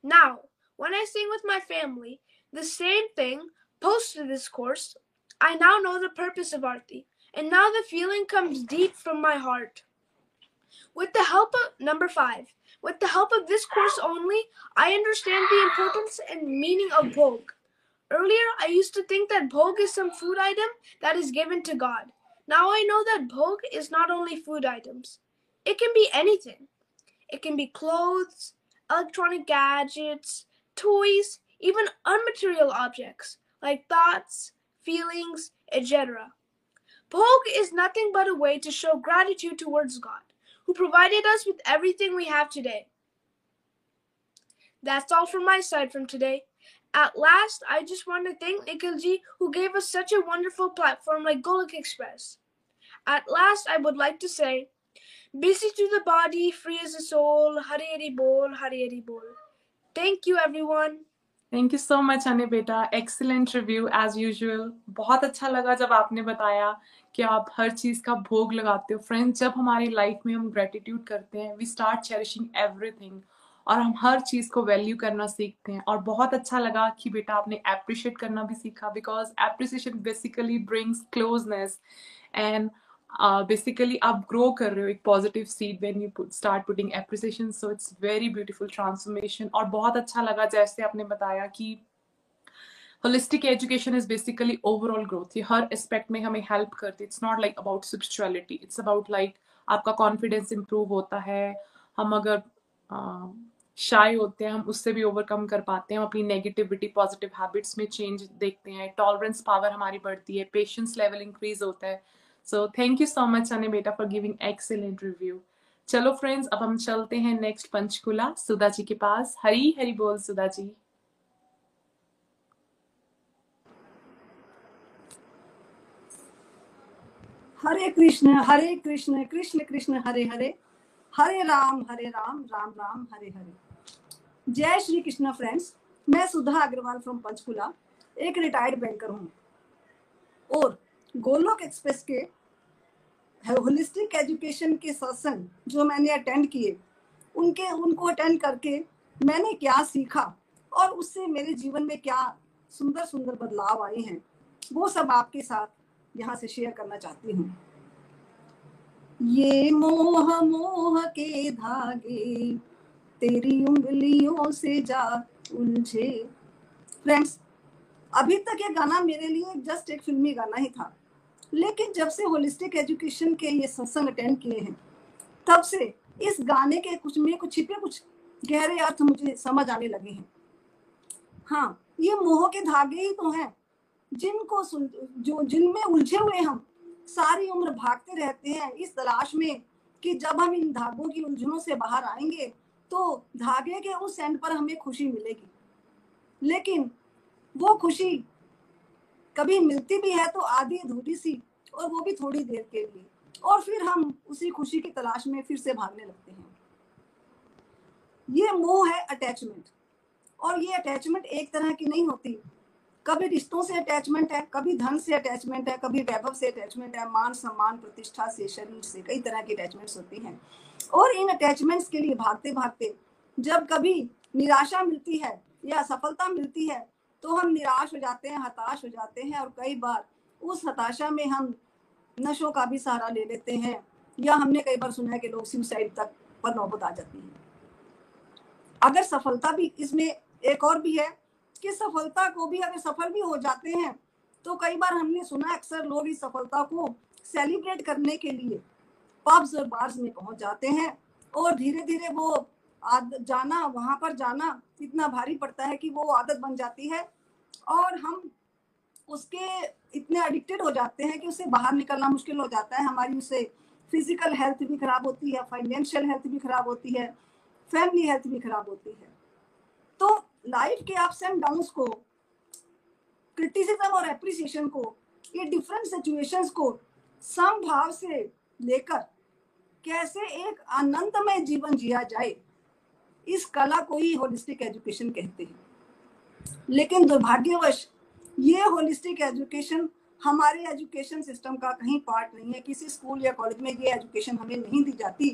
Now, when I sing with my family, the same thing, post this course, I now know the purpose of Arti, and now the feeling comes deep from my heart. With the help of number five, with the help of this course only, I understand the importance and meaning of bhog. Earlier, I used to think that bhog is some food item that is given to God. Now I know that bhog is not only food items. It can be anything. It can be clothes, electronic gadgets, toys, even unmaterial objects like thoughts, feelings, etc. Bhog is nothing but a way to show gratitude towards God, who provided us with everything we have today. That's all from my side from today. At last, I just want to thank Nikhilji who gave us such a wonderful platform like Golok Express. At last, I would like to say, Busy to the body, free as the soul. Hari Hari Bol, Hari Hari Bol. Thank you, everyone. Thank you so much Anay बेटा. Excellent review as usual बहुत अच्छा लगा जब आपने बताया कि आप हर चीज़ का भोग लगाते हो. फ्रेंड्स जब हमारी लाइफ में हम ग्रेटिट्यूड करते हैं वी स्टार्ट चेरिशिंग एवरीथिंग और हम हर चीज़ को वैल्यू करना सीखते हैं. और बहुत अच्छा लगा कि बेटा आपने अप्रिशिएट करना भी सीखा because appreciation basically brings closeness and basically आप ग्रो कर रहे हो एक positive seed when you start putting appreciation so it's very beautiful transformation और बहुत अच्छा लगा जैसे आपने बताया कि holistic education is basically overall growth ये हर एस्पेक्ट में हमें हेल्प करती है. It's not like about spirituality it's about like आपका कॉन्फिडेंस इंप्रूव होता है. हम अगर शाय होते हैं, हम उससे भी ओवरकम कर पाते हैं. हम अपनी नेगेटिविटी पॉजिटिव हैबिट्स में चेंज देखते हैं. टॉलरेंस पावर हमारी बढ़ती है. पेशेंस लेवल इंक्रीज होता है. So thank you so much Anay बेटा फॉर गिविंग एक्सेलेंट रिव्यू चलो फ्रेंड्स अब हम चलते हैं नेक्स्ट पंचकुला, सुधा जी के पास। हरी हरी बोल, सुधा जी। हरे कृष्ण हरे कृष्ण कृष्ण कृष्ण, हरे हरे। हरे राम हरे राम राम राम, हरे हरे। जय श्री कृष्ण फ्रेंड्स मैं सुधा अग्रवाल फ्रॉम पंचकुला, एक रिटायर्ड बैंकर हूँ। और गोलोक एक्सप्रेस के होलिस्टिक एजुकेशन के सत्संग जो मैंने अटेंड किए, उनके, उनको अटेंड करके मैंने क्या सीखा और उससे मेरे जीवन में क्या सुंदर सुंदर बदलाव आए हैं, वो सब आपके साथ यहाँ से शेयर करना चाहती हूँ। ये मोह मोह के धागे तेरी उंगलियों से जा उलझे। फ्रेंड्स अभी तक ये गाना मेरे लिए जस्ट एक फिल्मी गाना ही था। लेकिन जब से होलिस्टिक एजुकेशन के ये सत्संग अटेंड किए हैं, तब से इस गाने के कुछ में कुछ छिपे कुछ गहरे अर्थ मुझे समझ आने लगे हैं। हाँ ये मोह के धागे ही तो हैं, जिनको सुन, जो, जिनमें उलझे हुए हम सारी उम्र भागते रहते हैं इस तलाश में कि जब हम इन धागों की उलझनों से बाहर आएँगे तो धागे के उस एंड पर हमें खुशी मिलेगी। लेकिन वो खुशी कभी मिलती भी है तो आधी अधूरी सी, और वो भी थोड़ी देर के लिए। और फिर हम उसी खुशी की तलाश में फिर से भागने लगते हैं। ये मोह है अटैचमेंट और ये अटैचमेंट एक तरह की नहीं होती। कभी रिश्तों से अटैचमेंट है, कभी धन से अटैचमेंट है, कभी वैभव से अटैचमेंट है, मान सम्मान, प्रतिष्ठा से, शरीर से, कई तरह की अटैचमेंट्स होती हैं। और इन अटैचमेंट्स के लिए भागते भागते जब कभी निराशा मिलती है या सफलता मिलती है तो हम निराश हो जाते हैं हताश हो जाते हैं और कई बार उस हताशा में हम नशों का भी सहारा ले लेते हैं। या हमने कई बार सुना है कि लोग सुसाइड तक पर नौबत आ जाती है। अगर सफलता भी इसमें एक और भी है कि सफलता को भी अगर सफल भी हो जाते हैं तो कई बार हमने सुना अक्सर लोग इस सफलता को सेलिब्रेट करने के लिए पब्स और बार्स में पहुँच जाते हैं और धीरे धीरे वो आद, जाना वहाँ पर जाना इतना भारी पड़ता है कि वो आदत बन जाती है और हम उसके इतने एडिक्टेड हो जाते हैं कि उससे बाहर निकलना मुश्किल हो जाता है। हमारी उससे फ़िज़िकल हेल्थ भी खराब होती है फाइनेंशियल हेल्थ भी खराब होती है फैमिली हेल्थ भी खराब होती है। तो लाइफ के अप्स एंड डाउन्स को क्रिटिसिज्म और एप्रिसिएशन को, ये डिफरेंट सिचुएशंस को समभाव से लेकर कैसे एक आनंदमय जीवन जिया जाए, इस कला को ही होलिस्टिक एजुकेशन कहते हैं। लेकिन दुर्भाग्यवश ये होलिस्टिक एजुकेशन हमारे एजुकेशन सिस्टम का कहीं पार्ट नहीं है। किसी स्कूल या कॉलेज में ये एजुकेशन हमें नहीं दी जाती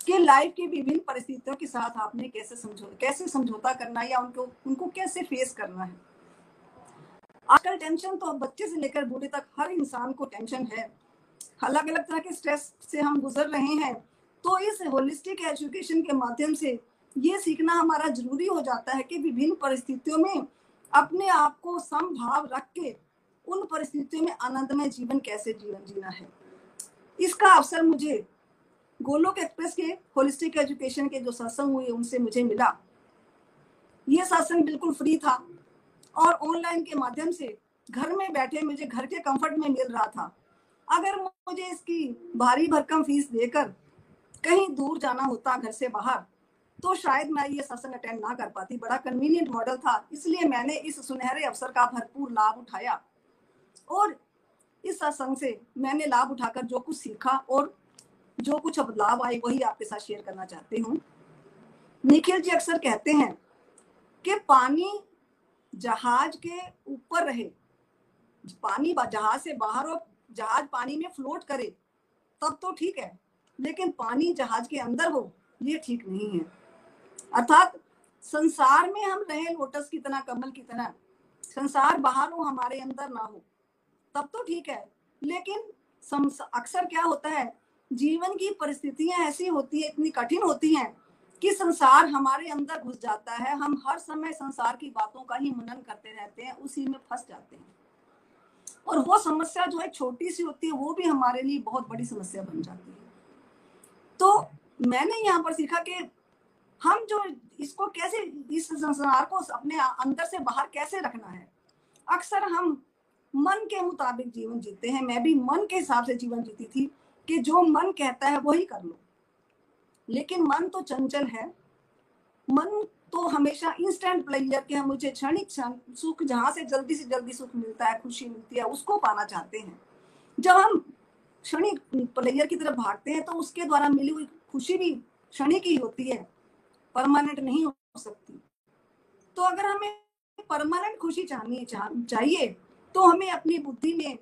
कि लाइफ की विभिन्न परिस्थितियों के साथ आपने कैसे समझो, कैसे समझौता करना है या उनको उनको कैसे फेस करना है। आजकल टेंशन तो बच्चे से लेकर बूढ़े तक हर इंसान को टेंशन है। अलग अलग तरह के स्ट्रेस से हम गुजर रहे हैं। तो इस होलिस्टिक एजुकेशन के माध्यम से ये सीखना हमारा ज़रूरी हो जाता है कि विभिन्न परिस्थितियों में अपने आप को समभाव रख के उन परिस्थितियों में आनंदमय जीवन कैसे जीवन जीना है। इसका अवसर मुझे गोलोक एक्सप्रेस के होलिस्टिक एजुकेशन के जो सत्संग हुए उनसे मुझे मिला। ये सत्संग बिल्कुल फ्री था और ऑनलाइन के माध्यम से घर में बैठे मुझे घर के कंफर्ट में मिल रहा था। अगर मुझे इसकी भारी भरकम फ़ीस देकर कहीं दूर जाना होता घर से बाहर तो शायद मैं ये सत्संग अटेंड ना कर पाती। बड़ा कन्वीनियंट मॉडल था। इसलिए मैंने इस सुनहरे अवसर का भरपूर लाभ उठाया। और इस सत्संग से मैंने लाभ उठाकर जो कुछ सीखा और जो कुछ बदलाव आए, वही आपके साथ शेयर करना चाहती हूँ। निखिल जी अक्सर कहते हैं कि पानी जहाज़ के ऊपर रहे। पानी जहाज़ से बाहर और जहाज़ पानी में फ्लोट करे, तब तो ठीक है। लेकिन पानी जहाज़ के अंदर हो, ये ठीक नहीं है। अर्थात संसार में हम रहे लोटस की तरह कमल की तरह संसार बाहर हो, हमारे अंदर ना हो, तब तो ठीक है। लेकिन अक्सर क्या होता है, जीवन की परिस्थितियाँ ऐसी होती है, इतनी कठिन होती हैं, कि संसार हमारे अंदर घुस जाता है। हम हर समय संसार की बातों का ही मनन करते रहते हैं, उसी में फंस जाते हैं। और वो समस्या जो है, छोटी सी होती है, वो भी हमारे लिए बहुत बड़ी समस्या बन जाती है। तो मैंने यहाँ पर सीखा कि हम जो इसको कैसे, इस संसार को अपने अंदर से बाहर कैसे रखना है? अक्सर हम मन के मुताबिक जीवन जीते हैं। मैं भी मन के हिसाब से जीवन जीती थी कि जो मन कहता है वही कर लो। लेकिन मन तो चंचल है। मन तो हमेशा इंस्टेंट प्लेजर के मुझे क्षणिक क्षण सुख, जहाँ से जल्दी से जल्दी सुख मिलता है, खुशी मिलती है, उसको पाना चाहते हैं। जब हम क्षणिक प्लेजर की तरफ़ भागते हैं तो उसके द्वारा मिली हुई खुशी भी क्षणिक ही होती है। परमानेंट नहीं हो सकती। तो अगर हमें परमानेंट खुशी चाहिए चाहिए तो हमें अपनी बुद्धि में,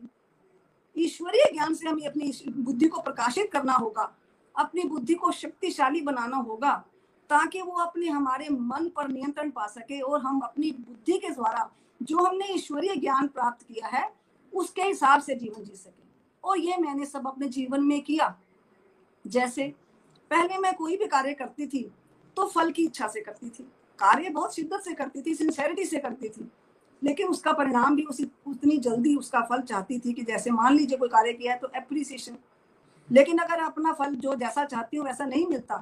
ईश्वरीय ज्ञान से हमें अपनी बुद्धि को प्रकाशित करना होगा, अपनी बुद्धि को शक्तिशाली बनाना होगा, ताकि वो अपने हमारे मन पर नियंत्रण पा सके और हम अपनी बुद्धि के द्वारा जो हमने ईश्वरीय ज्ञान प्राप्त किया है, उसके हिसाब से जीवन जी सके। और ये मैंने सब अपने जीवन में किया। जैसे, पहले मैं कोई भी कार्य करती थी तो फल की इच्छा से करती थी। कार्य बहुत शिद्दत से करती थी सिंसेरिटी से करती थी। लेकिन उसका परिणाम भी उसी, उतनी जल्दी उसका फल चाहती थी कि जैसे मान लीजिए कोई कार्य किया है तो एप्रिसिएशन लेकिन अगर अपना फल जो जैसा चाहती हूँ वैसा नहीं मिलता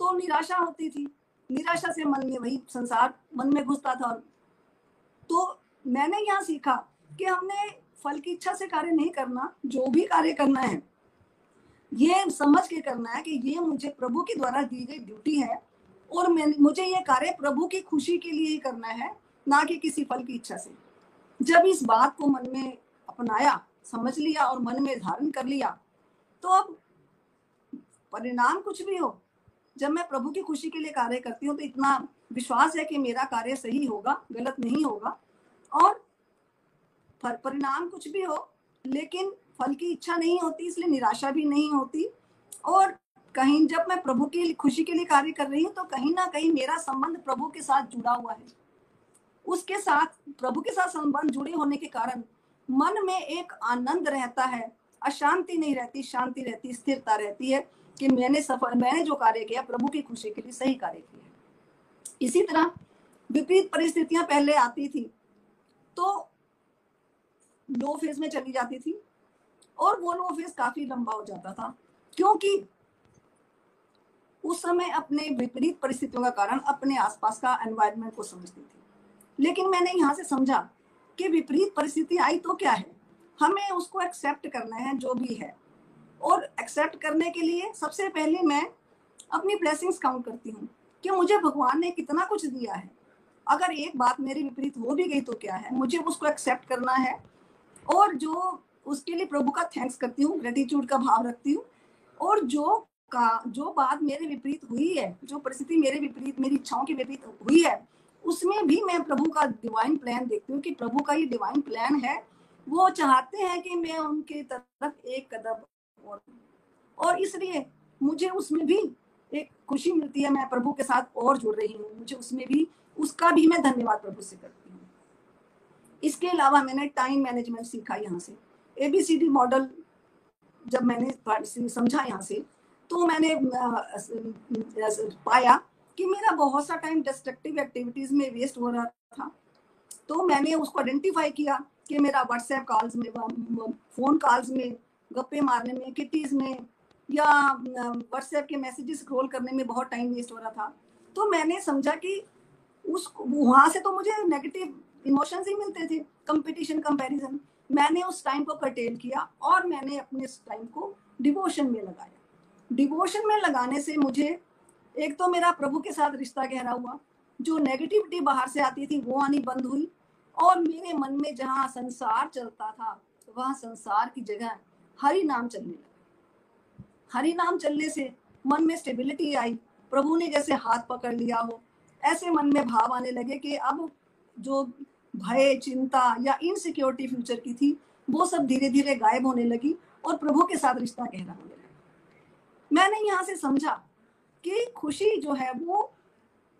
तो निराशा होती थी। निराशा से मन में वही संसार, मन में घुसता था। तो मैंने यहाँ सीखा कि हमने फल की इच्छा से कार्य नहीं करना, जो भी कार्य करना है, ये समझ के करना है कि ये मुझे प्रभु के द्वारा दी गई ड्यूटी है। और मैं, मुझे ये कार्य प्रभु की खुशी के लिए ही करना है, ना कि किसी फल की इच्छा से। जब इस बात को मन में अपनाया, समझ लिया और मन में धारण कर लिया तो अब परिणाम कुछ भी हो। जब मैं प्रभु की खुशी के लिए कार्य करती हूँ तो इतना विश्वास है कि मेरा कार्य सही होगा, गलत नहीं होगा। और परिणाम कुछ भी हो, लेकिन फल की इच्छा नहीं होती, इसलिए निराशा भी नहीं होती। और कहीं जब मैं प्रभु की खुशी के लिए कार्य कर रही हूँ तो कहीं ना कहीं मेरा संबंध प्रभु के साथ जुड़ा हुआ है। उसके साथ, प्रभु के साथ संबंध जुड़े होने के कारण मन में एक आनंद रहता है। अशांति नहीं रहती, शांति रहती, स्थिरता रहती है कि मैंने सफल, मैंने जो कार्य किया, प्रभु की खुशी के लिए सही कार्य किया इसी तरह विपरीत परिस्थितियाँ पहले आती थी तो लो फ़ेज़ में चली जाती थी, और वो लो फ़ेज़ काफ़ी लंबा हो जाता था, क्योंकि उस समय अपने विपरीत परिस्थितियों का कारण अपने आसपास का एनवायरमेंट को समझती थी। लेकिन मैंने यहाँ से समझा कि विपरीत परिस्थिति आई तो क्या है? हमें उसको एक्सेप्ट करना है, जो भी है। और एक्सेप्ट करने के लिए सबसे पहले मैं अपनी ब्लेसिंग्स काउंट करती हूँ कि मुझे भगवान ने कितना कुछ दिया है। अगर एक बात मेरी विपरीत हो भी गई तो क्या है? मुझे उसको एक्सेप्ट करना है। और जो उसके लिए प्रभु का थैंक्स करती हूँ ग्रेटिट्यूड का भाव रखती हूँ। और जो का जो बात मेरे विपरीत हुई है, जो परिस्थिति मेरे विपरीत, मेरी इच्छाओं के विपरीत हुई है, उसमें भी मैं प्रभु का डिवाइन प्लान देखती हूँ कि प्रभु का ये डिवाइन प्लान है। वो चाहते हैं कि मैं उनके तरफ़ एक कदम और और इसलिए मुझे उसमें भी एक खुशी मिलती है, मैं प्रभु के साथ और जुड़ रही हूँ, मुझे उसमें भी, उसका भी मैं धन्यवाद प्रभु से करती हूँ। इसके अलावा मैंने टाइम मैनेजमेंट सीखा यहाँ से। एबीसीडी मॉडल जब मैंने समझा यहाँ से तो मैंने पाया कि मेरा बहुत सा टाइम डिस्ट्रक्टिव एक्टिविटीज़ में वेस्ट हो रहा था। तो मैंने उसको आइडेंटिफाई किया कि मेरा व्हाट्सएप कॉल्स में फ़ोन कॉल्स में, गप्पे मारने में किटीज में, या व्हाट्सएप के मैसेजेस स्क्रॉल करने में बहुत टाइम वेस्ट हो रहा था। तो मैंने समझा कि उस, वहाँ से तो मुझे नेगेटिव इमोशंस ही मिलते थे कंपटीशन कंपैरिजन मैंने उस टाइम को कटेल किया और मैंने अपने उस टाइम को डिवोशन में लगाया। डिवोशन में लगाने से मुझे एक तो मेरा प्रभु के साथ रिश्ता गहरा हुआ, जो नेगेटिविटी बाहर से आती थी, वो आनी बंद हुई, और मेरे मन में जहाँ संसार चलता था, वहाँ संसार की जगह हरि नाम चलने लगा। हरि नाम चलने से मन में स्टेबिलिटी आई, प्रभु ने जैसे हाथ पकड़ लिया हो, ऐसे मन में भाव आने लगे कि अब जो भय, चिंता या इनसिक्योरिटी फ्यूचर की थी, वो सब धीरे धीरे गायब होने लगी, और प्रभु के साथ रिश्ता गहरा होने लगा। मैंने यहाँ से समझा कि खुशी जो है वो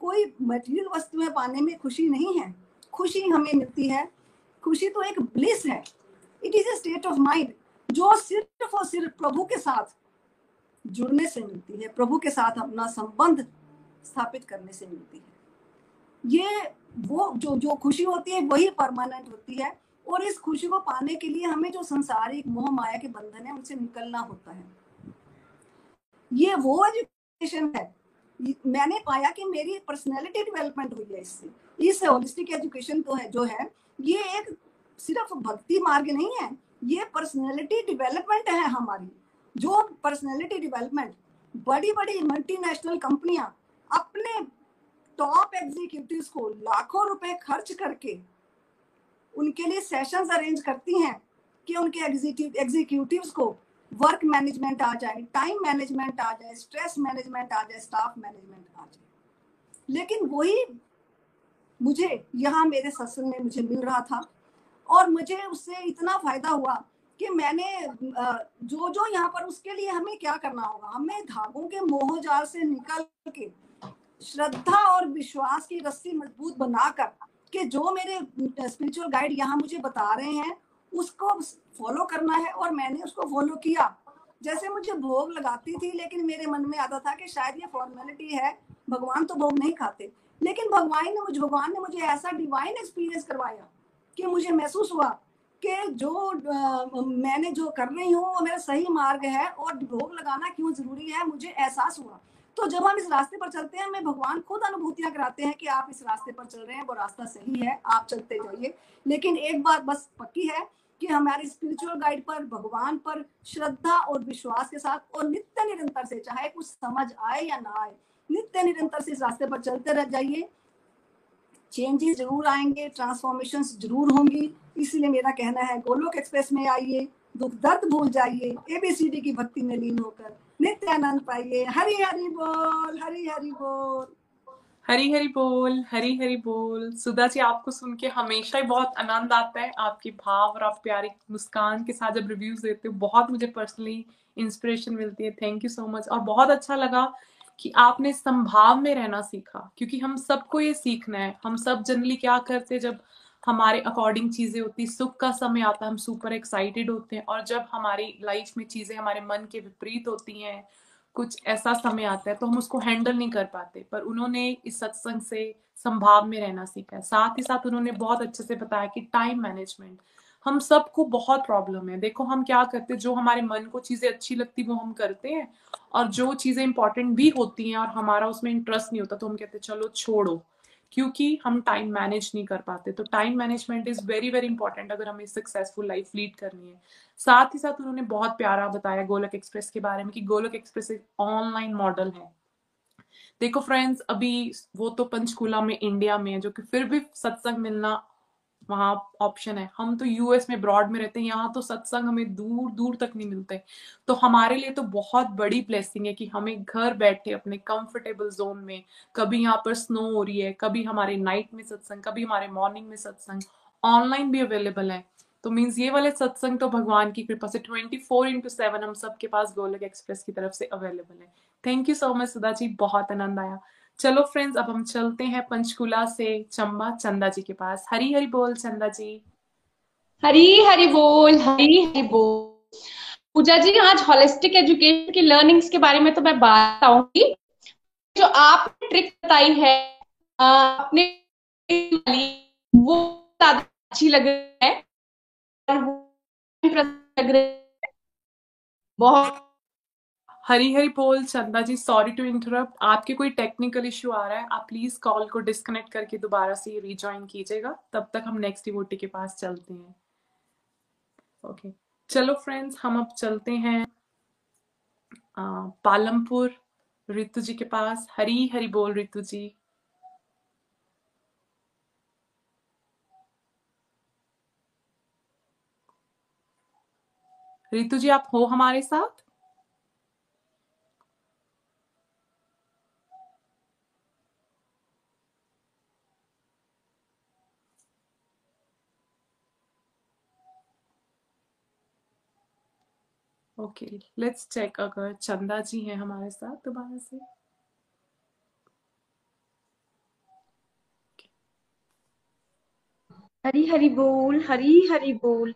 कोई मटेरियल वस्तु में पाने में खुशी नहीं है। खुशी हमें मिलती है। खुशी तो एक ब्लिस है। It is a state of mind जो सिर्फ़ और सिर्फ़ प्रभु के साथ जुड़ने से मिलती है। प्रभु के साथ अपना संबंध स्थापित करने से मिलती है। ये वो जो जो खुशी होती है, वही परमानेंट होती है। और इस खुशी को पाने के लिए हमें जो संसारिक मोह, माया के बंधन है, उनसे निकलना होता है। ये वो एजुकेशन है। मैंने पाया कि मेरी पर्सनैलिटी डेवलपमेंट हुई है इससे। इस होलिस्टिक एजुकेशन तो है, जो है, ये एक सिर्फ़ भक्ति मार्ग नहीं है, ये पर्सनैलिटी डेवलपमेंट है हमारी। जो पर्सनैलिटी डेवलपमेंट बड़ी बड़ी मल्टीनेशनल कंपनियाँ अपने टॉप एग्जीक्यूटिव्स को लाखों रुपए खर्च करके उनके लिए सेशंस अरेंज करती हैं कि उनके एग्जीक्यूटिव्स को वर्क मैनेजमेंट आ जाए टाइम मैनेजमेंट आ जाए स्ट्रेस मैनेजमेंट आ जाए स्टाफ मैनेजमेंट आ जाए। लेकिन वही मुझे यहाँ मेरे सत्संग में मुझे मिल रहा था और मुझे उससे इतना फ़ायदा हुआ कि मैंने जो जो यहाँ पर उसके लिए हमें क्या करना होगा, हमें धागों के मोहजाल से निकल के श्रद्धा और विश्वास की रस्सी मज़बूत बनाकर कि जो मेरे स्पिरिचुअल गाइड यहाँ मुझे बता रहे हैं उसको फॉलो करना है और मैंने उसको फॉलो किया। जैसे मुझे भोग लगाती थी लेकिन मेरे मन में आता था कि शायद ये फॉर्मेलिटी है। भगवान तो भोग नहीं खाते। लेकिन भगवान ने मुझे भगवान ने मुझे ऐसा डिवाइन एक्सपीरियंस करवाया कि मुझे महसूस हुआ कि जो आ, मैंने जो कर रही हूँ वो मेरा सही मार्ग है और भोग लगाना क्यों ज़रूरी है मुझे एहसास हुआ। तो जब हम इस रास्ते पर चलते हैं हमें भगवान खुद अनुभूतियाँ कराते हैं कि आप इस रास्ते पर चल रहे हैं वो रास्ता सही है आप चलते जाइए। लेकिन एक बात बस पक्की है कि हमारे स्पिरिचुअल गाइड पर, भगवान पर श्रद्धा और विश्वास के साथ और नित्य निरंतर से, चाहे कुछ समझ आए या ना आए, नित्य निरंतर से इस रास्ते पर चलते रह जाइए। चेंजेस ज़रूर आएँगे ट्रांसफॉर्मेशन ज़रूर होंगी। इसलिए मेरा कहना है, गोलोक एक्सप्रेस में आइए, दुख दर्द भूल जाइए एबीसीडी की भक्ति में लीन होकर नित्य आनंद पाइए। हरी हरी बोल, हरी हरी बोल। हरी हरी बोल हरी हरी बोल। सुधा जी, आपको सुन के हमेशा ही बहुत आनंद आता है आपके भाव और आप प्यारी मुस्कान के साथ जब रिव्यूज़ देते हो, बहुत मुझे पर्सनली इंस्पिरेशन मिलती है। थैंक यू सो मच और बहुत अच्छा लगा कि आपने संभाव में रहना सीखा, क्योंकि हम सबको ये सीखना है। हम सब जनरली क्या करते जब हमारे अकॉर्डिंग चीज़ें होती सुख का समय आता है, हम सुपर एक्साइटेड होते हैं। और जब हमारी लाइफ में चीज़ें हमारे मन के विपरीत होती हैं कुछ ऐसा समय आता है तो हम उसको हैंडल नहीं कर पाते। पर उन्होंने इस सत्संग से संभाव में रहना सीखा है। साथ ही साथ उन्होंने बहुत अच्छे से बताया कि टाइम मैनेजमेंट हम सबको बहुत प्रॉब्लम है। देखो, हम क्या करते हैं, जो हमारे मन को चीज़ें अच्छी लगती वो हम करते हैं और जो चीज़ें इंपॉर्टेंट भी होती हैं और हमारा उसमें इंटरेस्ट नहीं होता तो हम कहते चलो छोड़ो। क्योंकि हम टाइम मैनेज नहीं कर पाते तो time management is very very important अगर हमें सक्सेसफुल लाइफ लीड करनी है। साथ ही साथ उन्होंने बहुत प्यारा बताया गोलक एक्सप्रेस के बारे में कि गोलक एक्सप्रेस एक ऑनलाइन मॉडल है। देखो फ्रेंड्स अभी वो तो पंचकूला में इंडिया में है, जो कि फिर भी सत्संग मिलना वहाँ ऑप्शन है। हम तो यूएस में ब्रॉड में रहते हैं, यहाँ तो सत्संग हमें दूर दूर तक नहीं मिलते। तो हमारे लिए तो बहुत बड़ी ब्लेसिंग है कि हमें घर बैठे अपने कंफर्टेबल जोन में, कभी यहाँ पर स्नो हो रही है, कभी हमारे नाइट में सत्संग, कभी हमारे मॉर्निंग में सत्संग ऑनलाइन भी अवेलेबल है। तो मीन्स ये वाले सत्संग तो भगवान की कृपा से ट्वेंटी फोर इंटू सेवन हम सबके पास गोलक एक्सप्रेस की तरफ़ से अवेलेबल है। Thank you so much Sudha ji, बहुत आनंद आया। चलो फ्रेंड्स अब हम चलते हैं पंचकुला से चंबा चंदा जी के पास। हरी हरी बोल चंदा जी। हरी हरी बोल, हरी हरी बोल। पूजा जी, आज होलिस्टिक एजुकेशन की लर्निंग्स के बारे में तो मैं बात आऊँगी। जो आप ट्रिक बताई है अपने वो अच्छी लग रही है। लग रही है। बहुत हरी हरी बोल चंदा जी सॉरी टू इंटरप्ट आपके कोई टेक्निकल इश्यू आ रहा है आप प्लीज़ कॉल को डिस्कनेक्ट करके दोबारा से रिज्वाइन कीजिएगा। तब तक हम नेक्स्ट डिवोटी के पास चलते हैं। Okay okay. चलो फ्रेंड्स हम अब चलते हैं आ, पालमपुर रितु जी के पास। हरी हरी बोल रितु जी। रितु जी आप हो हमारे साथ? ओके लेट्स चेक अगर चंदा जी हैं हमारे साथ दोबारा से। हरी हरी बोल, हरी हरी बोल।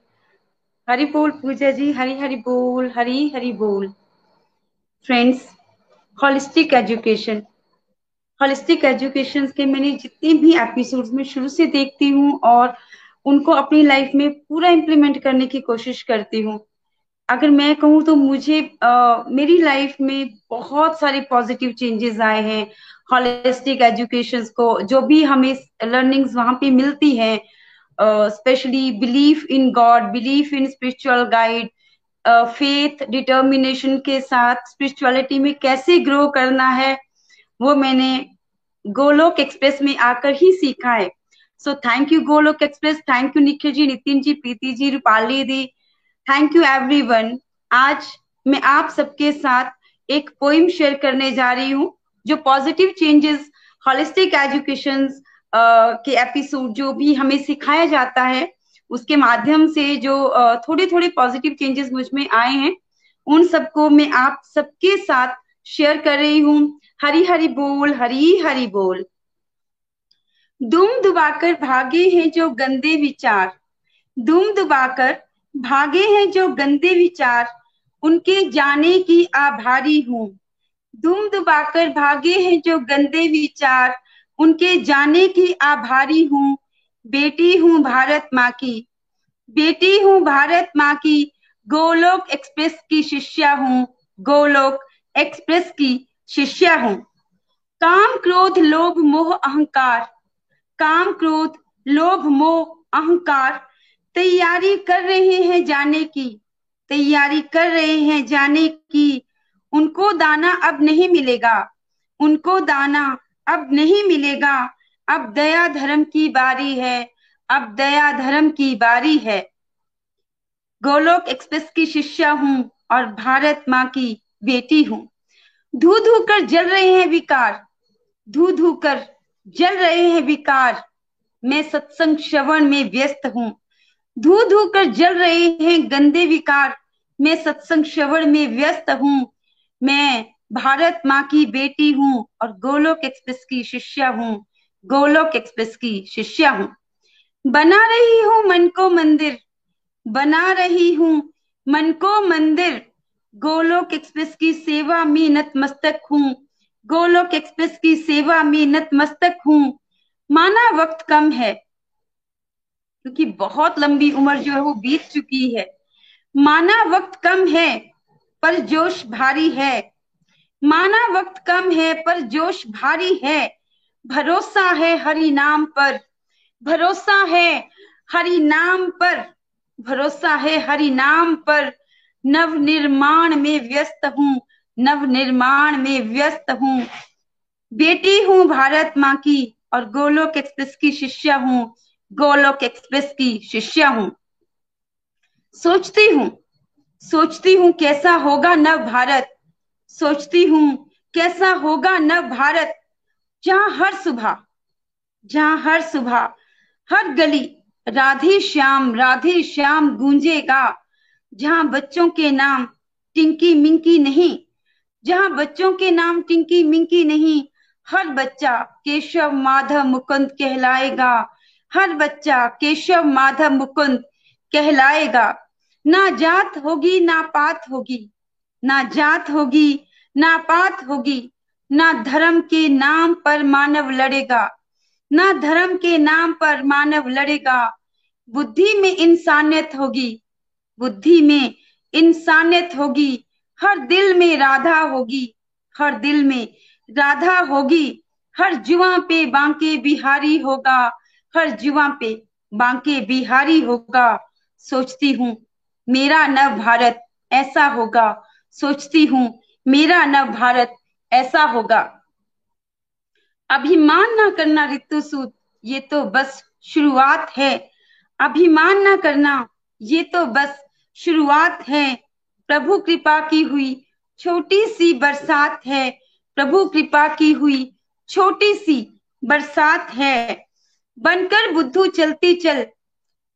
हरी बोल पूजा जी, हरी हरी बोल, हरी हरी बोल। Friends holistic education holistic education के मैंने जितने भी एपिसोड्स में शुरू से देखती हूँ और उनको अपनी लाइफ में पूरा इम्प्लीमेंट करने की कोशिश करती हूँ। अगर मैं कहूँ तो मुझे आ, मेरी लाइफ में बहुत सारे पॉजिटिव चेंजेस आए हैं। होलिस्टिक एजुकेशन को जो भी हमें लर्निंग्स वहाँ पे मिलती हैं specially belief in God belief in spiritual guide faith determination के साथ स्पिरिचुअलिटी में कैसे ग्रो करना है वो मैंने गोलोक एक्सप्रेस में आकर ही सीखा है। So thank you Golok express thank you Nikhil ji Nitin ji Preeti ji Rupali the thank you everyone आज मैं आप सबके साथ एक पोइम शेयर करने जा रही हूँ, जो पॉजिटिव चेंजेस होलिस्टिक एजुकेशन के एपिसोड जो भी हमें सिखाया जाता है, उसके माध्यम से जो थोड़े थोड़े पॉजिटिव चेंजेस मुझमें आए हैं, उन सबको मैं आप सबके साथ शेयर कर रही हूँ। हरी हरी बोल हरी हरी बोल। दुम दुबाकर भागे हैं जो गंदे विचार। दुम दुबाकर भागे हैं जो गंदे विचार, उनके जाने की आभारी हूँ। दुम दुबाकर भागे हैं जो गंदे विचार, उनके जाने की आभारी हूँ। बेटी हूँ भारत माँ की। बेटी हूँ भारत माँ की। गोलोक एक्सप्रेस की शिष्या हूँ। गोलोक एक्सप्रेस की शिष्या हूँ। काम क्रोध लोभ मोह अहंकार। काम क्रोध लोभ मोह अहंकार। तैयारी कर रहे हैं जाने की। तैयारी कर रहे हैं जाने की। उनको दाना अब नहीं मिलेगा। उनको दाना अब नहीं मिलेगा। अब दया धर्म की बारी है। अब दया धर्म की बारी है। गोलोक एक्सप्रेस की शिष्या हूँ और भारत माँ की बेटी हूँ। धू धू कर जल रहे हैं विकार। धू धू कर जल रहे हैं विकार। मैं सत्संग श्रवण में व्यस्त हूँ। धू धू कर जल रहे हैं गंदे विकार। मैं सत्संग श्रवण में व्यस्त हूँ। मैं भारत माँ की बेटी हूँ और गोलोक एक्सप्रेस की शिष्या हूँ। गोलोक एक्सप्रेस की शिष्या हूँ। बना रही हूँ मन को मंदिर। बना रही हूँ मन को मंदिर। गोलोक एक्सप्रेस की सेवा में नतमस्तक हूँ। गोलोक एक्सप्रेस की सेवा में नतमस्तक हूँ। माना वक्त कम है। क्योंकि बहुत लंबी उम्र जो है वो बीत चुकी है। माना वक्त कम है, पर जोश भारी है। माना वक्त कम है, पर जोश भारी है। भरोसा है हरि नाम पर। भरोसा है हरि नाम पर। भरोसा है हरि नाम पर। नव निर्माण में व्यस्त हूँ नव निर्माण में व्यस्त हूँ। बेटी हूँ भारत माँ की और गोलोक एक्सप्रेस की शिष्या हूँ। गोलोक एक्सप्रेस की शिष्या हूँ। सोचती हूँ सोचती हूँ कैसा होगा नव भारत। सोचती हूँ कैसा होगा नव भारत। जहाँ हर सुबह, जहाँ हर सुबह, हर गली राधे श्याम राधे श्याम गूंजेगा। जहाँ बच्चों के नाम टिंकी मिंकी नहीं, जहाँ बच्चों के नाम टिंकी मिंकी नहीं, हर बच्चा केशव माधव मुकुंद कहलाएगा। हर बच्चा केशव माधव मुकुंद कहलाएगा। ना जात होगी, ना पात होगी। ना जात होगी, ना पात होगी। ना धर्म के नाम पर मानव लड़ेगा। ना धर्म के नाम पर मानव लड़ेगा। बुद्धि में इंसानियत होगी। बुद्धि में इंसानियत होगी। हर दिल में राधा होगी। हर दिल में राधा होगी। हर जुआ पे बांके बिहारी होगा। हर जुआ पे बांके बिहारी होगा। सोचती हूँ, मेरा नव भारत ऐसा होगा। सोचती हूँ, मेरा नव भारत ऐसा होगा। अभिमान ना करना ऋतु सूद ये तो बस शुरुआत है। अभिमान ना करना, ये तो बस शुरुआत है। प्रभु कृपा की हुई छोटी सी बरसात है। प्रभु कृपा की हुई छोटी सी बरसात है। बनकर बुद्धू चलती चल,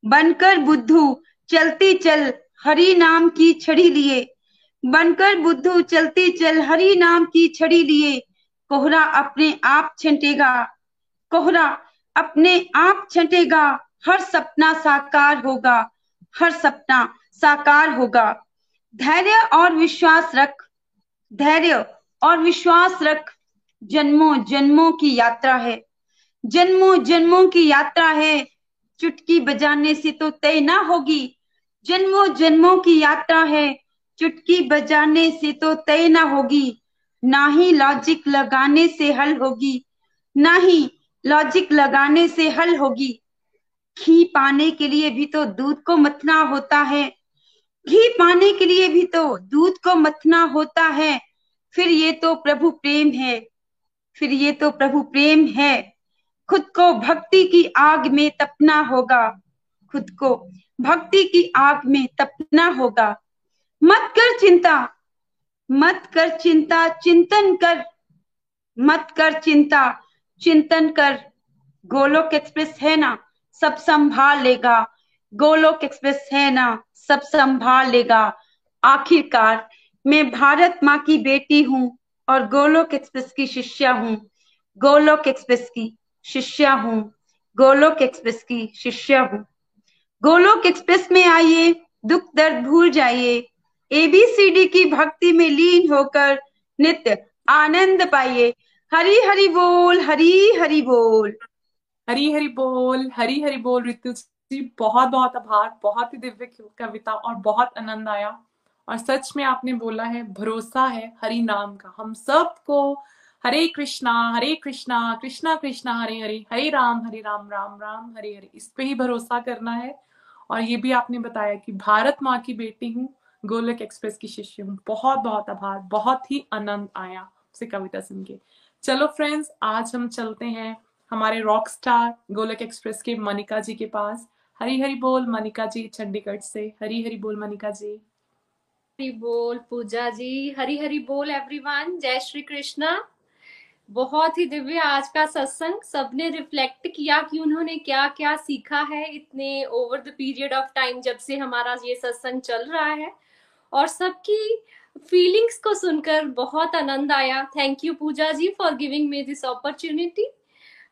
बनकर बुद्धू चलती चल, हरि नाम की छड़ी लिए। बनकर बुद्धू चलती चल, हरि नाम की छड़ी लिए। कोहरा अपने आप छंटेगा, कोहरा अपने आप छंटेगा, हर सपना साकार होगा, हर सपना साकार होगा। धैर्य और विश्वास रख, धैर्य और विश्वास रख, जन्मों जन्मों की यात्रा है। जन्मों जन्मों की यात्रा है। चुटकी बजाने से तो तय ना होगी। जन्मों जन्मों की यात्रा है। चुटकी बजाने से तो तय ना होगी। ना ही लॉजिक लगाने से हल होगी। ना ही लॉजिक लगाने से हल होगी। घी पाने के लिए भी तो दूध को मथना होता है। घी पाने के लिए भी तो दूध को मथना होता है। फिर ये तो प्रभु प्रेम है। फिर ये तो प्रभु प्रेम है। खुद को भक्ति की आग में तपना होगा। खुद को भक्ति की आग में तपना होगा। मत कर चिंता, मत कर चिंता, चिंतन कर, मत कर चिंता, चिंतन कर। गोलोक एक्सप्रेस है ना, सब संभाल लेगा। गोलोक एक्सप्रेस है ना, सब संभाल लेगा। आखिरकार मैं भारत माँ की बेटी हूँ और गोलोक एक्सप्रेस की शिष्या हूँ। गोलोक एक्सप्रेस की शिष्या हूँ। गोलोक एक्सप्रेस की शिष्या हूँ। गोलोक एक्सप्रेस में आइए, दुख दर्द भूल जाइए। एबीसीडी की भक्ति में लीन होकर नित्य आनंद पाइए। हरी हरि बोल, हरी हरि बोल। हरी हरी बोल, हरी हरी बोल ऋतु जी, बहुत बहुत आभार, बहुत ही दिव्य कविता और बहुत आनंद आया। और सच में आपने बोला है, भरोसा है हरि नाम का। हम सबको हरे कृष्णा हरे कृष्णा कृष्णा कृष्णा हरे हरे हरे राम हरे राम राम राम हरे हरे इस पे ही भरोसा करना है। और ये भी आपने बताया कि भारत माँ की बेटी हूँ, गोलक एक्सप्रेस की शिष्य हूँ। बहुत बहुत आभार। बहुत ही आनंद आया से कविता सुन के। चलो फ्रेंड्स आज हम चलते हैं हमारे रॉक स्टार गोलक एक्सप्रेस के मनिका जी के पास। हरी हरी बोल मनिका जी चंडीगढ़ से। हरी हरी बोल मनिका जी। हरी बोल पूजा जी। हरी हरी बोल एवरीवन जय श्री कृष्णा। बहुत ही दिव्य आज का सत्संग। सबने रिफ्लेक्ट किया कि उन्होंने क्या क्या सीखा है इतने over the period of time जब से हमारा ये सत्संग चल रहा है। और सबकी फीलिंग्स को सुनकर बहुत आनंद आया। Thank you Puja ji for giving me this opportunity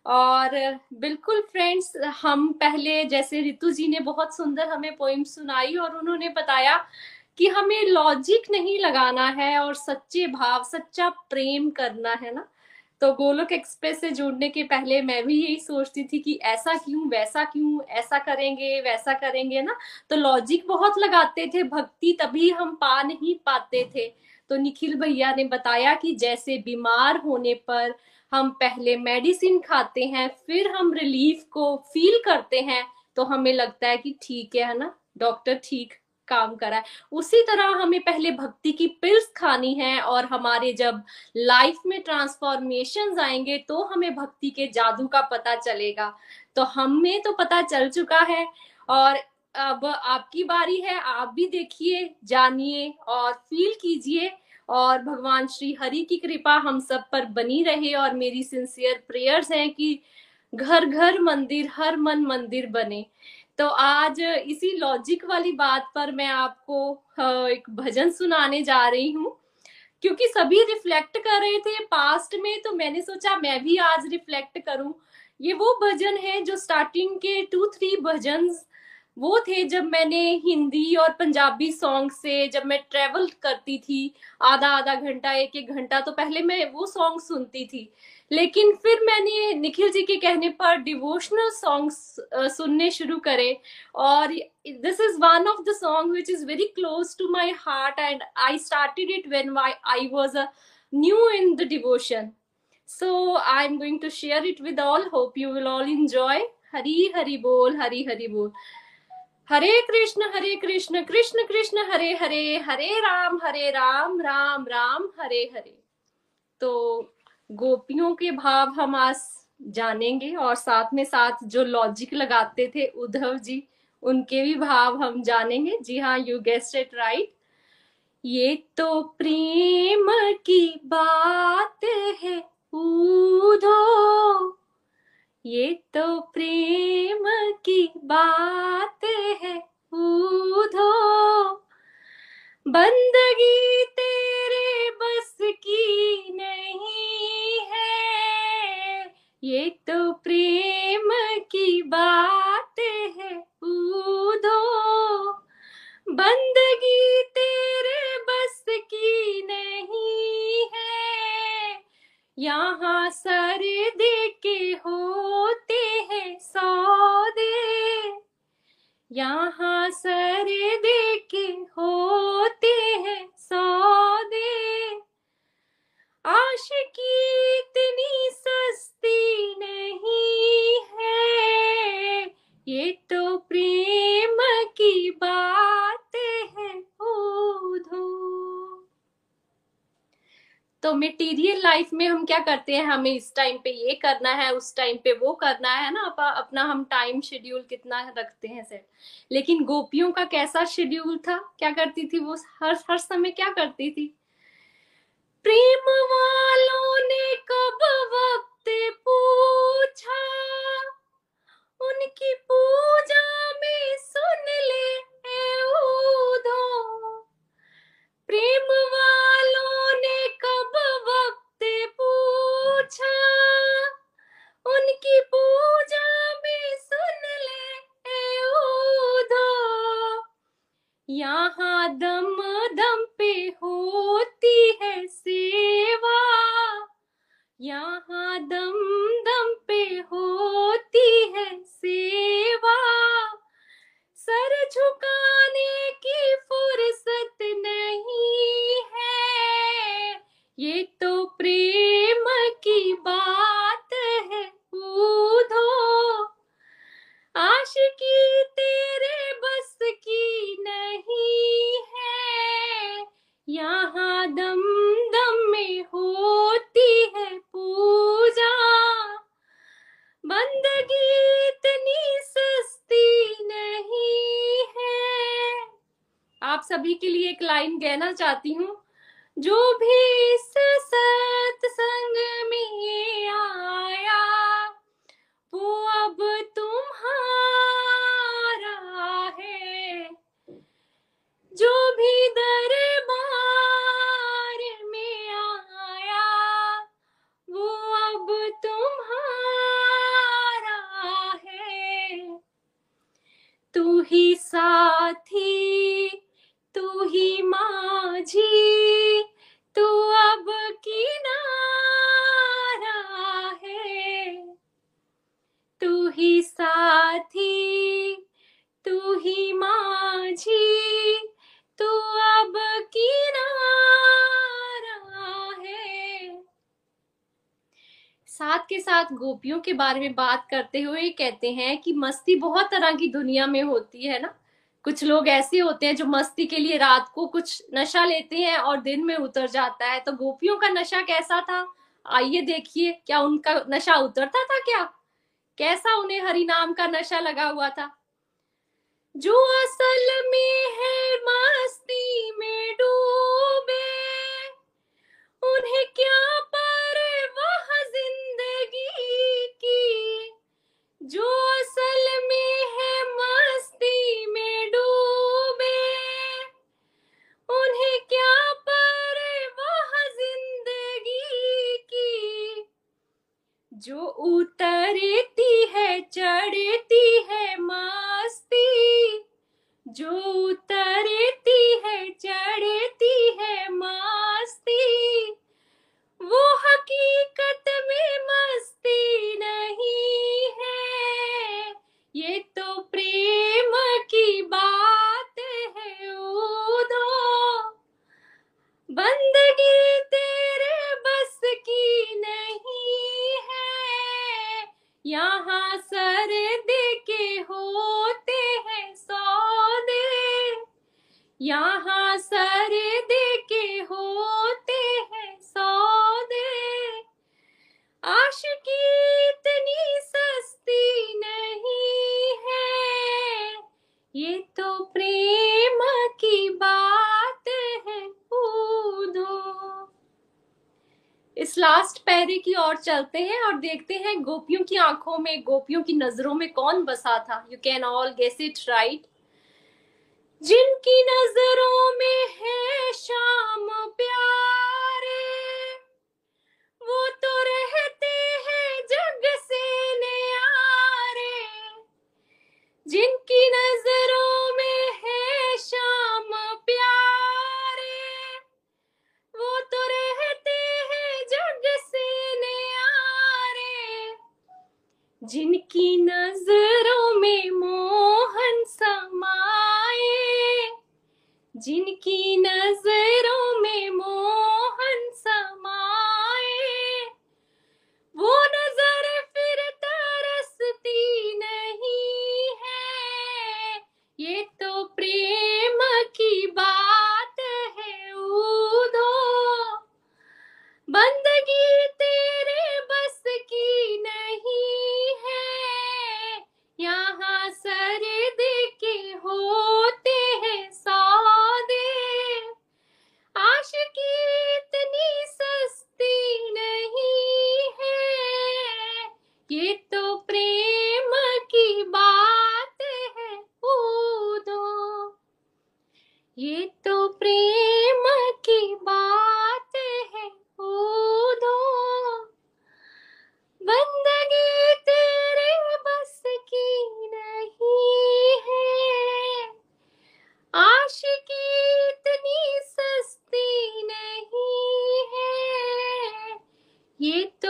और बिल्कुल फ्रेंड्स हम पहले जैसे रितु जी ने बहुत सुंदर हमें पोइम सुनाई और उन्होंने बताया कि हमें लॉजिक नहीं लगाना है और सच्चे भाव, सच्चा प्रेम करना है ना। तो गोलोक एक्सप्रेस से जुड़ने के पहले मैं भी यही सोचती थी कि ऐसा क्यों, वैसा क्यों, ऐसा करेंगे, वैसा करेंगे ना? तो लॉजिक बहुत लगाते थे, भक्ति तभी हम पा नहीं पाते थे। तो निखिल भैया ने बताया कि जैसे बीमार होने पर हम पहले मेडिसिन खाते हैं, फिर हम रिलीफ को फील करते हैं तो हमें लगता है कि ठीक है ना? डॉक्टर ठीक। काम करा है। उसी तरह हमें पहले भक्ति की पिल्स खानी है और हमारे जब लाइफ में ट्रांसफॉर्मेशन आएँगे तो हमें भक्ति के जादू का पता चलेगा। तो हमें तो पता चल चुका है और अब आपकी बारी है, आप भी देखिए, जानिए और फील कीजिए और भगवान श्री हरि की कृपा हम सब पर बनी रहे और मेरी सिंसियर प्रेयर्स हैं कि घर घर मंदिर, हर मन मंदिर बने। तो आज इसी लॉजिक वाली बात पर मैं आपको एक भजन सुनाने जा रही हूँ। क्योंकि सभी रिफ्लेक्ट कर रहे थे पास्ट में तो मैंने सोचा मैं भी आज रिफ्लेक्ट करूँ। ये वो भजन है जो स्टार्टिंग के टू थ्री भजन वो थे जब मैंने हिंदी और पंजाबी सॉन्ग से, जब मैं ट्रेवल करती थी आधा आधा घंटा एक एक घंटा तो पहले मैं वो सॉन्ग सुनती थी। लेकिन फिर मैंने निखिल जी के कहने पर डिवोशनल सॉन्ग्स सुनने शुरू करे और this is one of the song which is very close to my heart and I started it when I was a new in the devotion so I am going to share it with all hope you will all enjoy Hari Hari बोल हरी हरी बोल हरे कृष्ण हरे कृष्ण कृष्ण कृष्ण हरे हरे हरे राम हरे राम राम राम हरे हरे तो गोपियों के भाव हम आज जानेंगे और साथ में साथ जो लॉजिक लगाते थे उद्धव जी, उनके भी भाव हम जानेंगे। जी हाँ यू गेस्ट इट राइट ये तो प्रेम की बात है उधो ये तो प्रेम की बात है उधो बंदगी तेरे बस की नहीं है। ये तो प्रेम की बात है, ऊधो। बंदगी तेरे बस की नहीं है। यहाँ सर दे के होते हैं सौदे। यहाँ सर लाइफ में हम क्या करते हैं? हमें इस टाइम पे ये करना है उस टाइम पे वो करना है ना? अप, अपना हम टाइम शेड्यूल कितना रखते हैं सेट लेकिन गोपियों का कैसा शेड्यूल था? क्या करती थी वो? हर हर समय क्या करती थी? प्रेम वालों ने कब वक्त पूछा? उनकी पूजा यहाँ दम दम पे होती है सेवा। यहाँ दम दम पे होती सभी के लिए एक लाइन कहना चाहती हूँ। जो भी इस गोपियों के बारे में बात करते हुए कहते हैं कि मस्ती बहुत तरह की दुनिया में होती है ना। कुछ लोग ऐसे होते हैं जो मस्ती के लिए रात को कुछ नशा लेते हैं और दिन में उतर जाता है। तो गोपियों का नशा कैसा था? आइए देखिए, क्या उनका नशा उतरता था क्या? कैसा उन्हें हरि नाम का नशा लगा हुआ था? जो असल में है मस्ती में डूबे, उन्हें क्या परवाह जो असल में है मस्ती में डूबे, उन्हें क्या परवाह ज़िंदगी की? जो उतरती है, चढ़ती है मस्ती, जो की ओर चलते हैं और देखते हैं गोपियों की आँखों में, गोपियों की नज़रों में कौन बसा था। You can all guess it right जिनकी नज़रों में है शाम जिनकी ये तो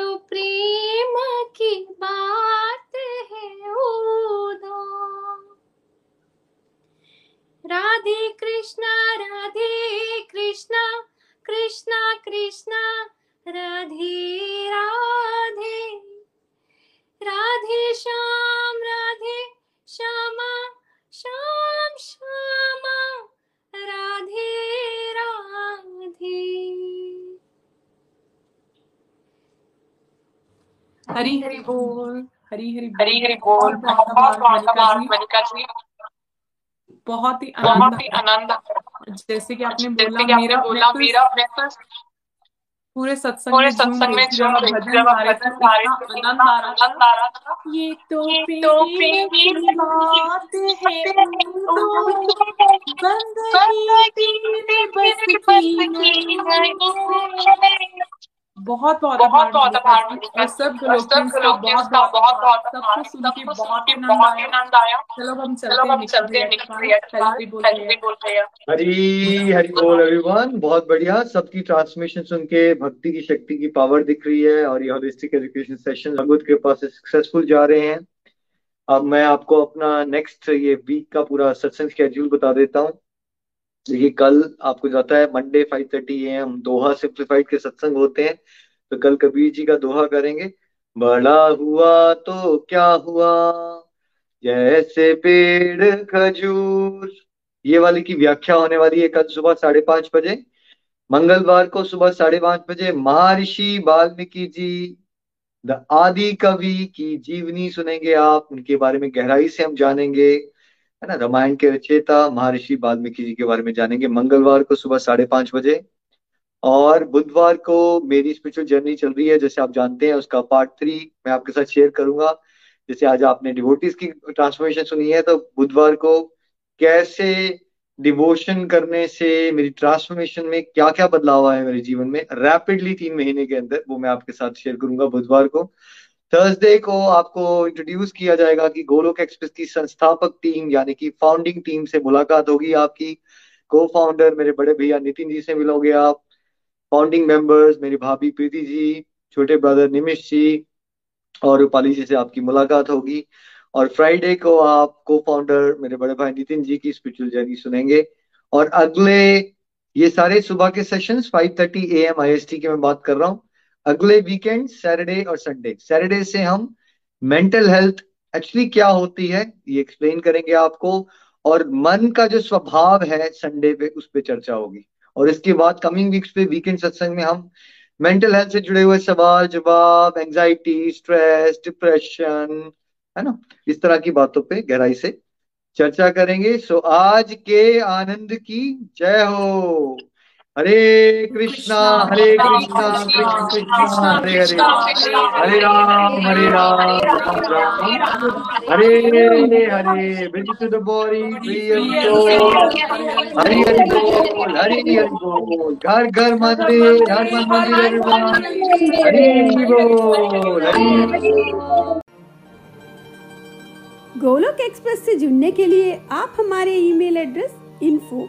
हरी हरी बोल हरी हरी हरी हरी बोल। बहुत बहुत मनिका जी बहुत ही आनंद आनंद जैसे कि आपने बोला मेरा बोला तो मेरा तो पूरे सत्संग पूरे सत्संग में थी भजन आनंद आ रहा था। ये तो तो बात है बंदगी बस की है बहुत बहुत बहुत और सब ग्लोकियंस बहुत का बहुत बहुत आभार। बहुत सबको सुन के बहुत आनंद बहुत आया। आनंद आया। चलो हम चलो चलते हैं हरी हरी बोल हैं। हरी हरी एवरीवन बहुत बढ़िया। सबकी ट्रांसमिशन सुन के भक्ति की शक्ति की पावर दिख रही है और ये होलिस्टिक एजुकेशन सेशन भगवत कृपा से सक्सेसफुल जा रहे हैं। अब मैं आपको अपना नेक्स्ट ये वीक का पूरा सत्संग स्केड्यूल बता देता हूँ। देखिए, कल आपको जाता है Monday five thirty A M Doha simplified के सत्संग होते हैं तो कल कबीर जी का दोहा करेंगे। बड़ा हुआ तो क्या हुआ? जैसे पेड़, खजूर। ये वाली की व्याख्या होने वाली है कल सुबह साढ़े पाँच बजे। मंगलवार को सुबह साढ़े पाँच बजे, महर्षि वाल्मीकि जी, द आदि कवि की जीवनी सुनेंगे आप। उनके बारे में गहराई से हम जानेंगे। है ना? रामायण के रचयिता महर्षि वाल्मीकि जी के बारे में जानेंगे। मंगलवार को सुबह साढ़े पाँच बजे। और बुधवार को मेरी स्पिरिचुअल जर्नी चल रही है, जैसे आप जानते हैं, उसका पार्ट थ्री मैं आपके साथ शेयर करूँगा। जैसे आज आपने डिवोटीज की ट्रांसफॉर्मेशन सुनी है तो बुधवार को कैसे डिवोशन करने से मेरी ट्रांसफॉर्मेशन में क्या क्या बदलाव आए मेरे जीवन में? रैपिडली तीन महीने के अंदर वो मैं आपके साथ शेयर करूँगा बुधवार को। थर्सडे को आपको इंट्रोड्यूस किया जाएगा कि गोलोक एक्सप्रेस की संस्थापक टीम यानी कि फाउंडिंग टीम से मुलाकात होगी आपकी। को फाउंडर मेरे बड़े भैया नितिन जी से मिलोगे आप। फाउंडिंग मेंबर्स मेरी भाभी प्रीति जी, छोटे ब्रदर निमिष जी और रूपाली जी से आपकी मुलाकात होगी। और फ्राइडे को आप को फाउंडर मेरे बड़े भाई नितिन जी की स्पिरिचुअल जर्नी सुनेंगे। और अगले ये सारे सुबह के सेशंस 5:30 एएम आईएसटी के मैं बात कर रहा हूँ। अगले वीकेंड सैटरडे और संडे सैटरडे से हम मेंटल हेल्थ एक्चुअली क्या होती है, ये एक्सप्लेन करेंगे आपको और मन का जो स्वभाव है संडे पे, उस पर चर्चा होगी. और इसके बाद कमिंग वीक्स पे वीकेंड सत्संग में हम मेंटल हेल्थ से जुड़े हुए सवाल, जवाब एंजाइटी स्ट्रेस डिप्रेशन है ना? इस तरह की बातों पे गहराई से चर्चा करेंगे. सो आज के आनंद की जय हो! Hare Krishna Hare Krishna Krishna Krishna Hare Hare Hare Ram Hare Ram Ram Ram Hare Hare bridge to the body Hari Hari बोल हरि हरि बोल घर घर मंदिर हर मन मंदिर. हरि बोल हरि गोलोक एक्सप्रेस से जुड़ने के लिए आप हमारे email address info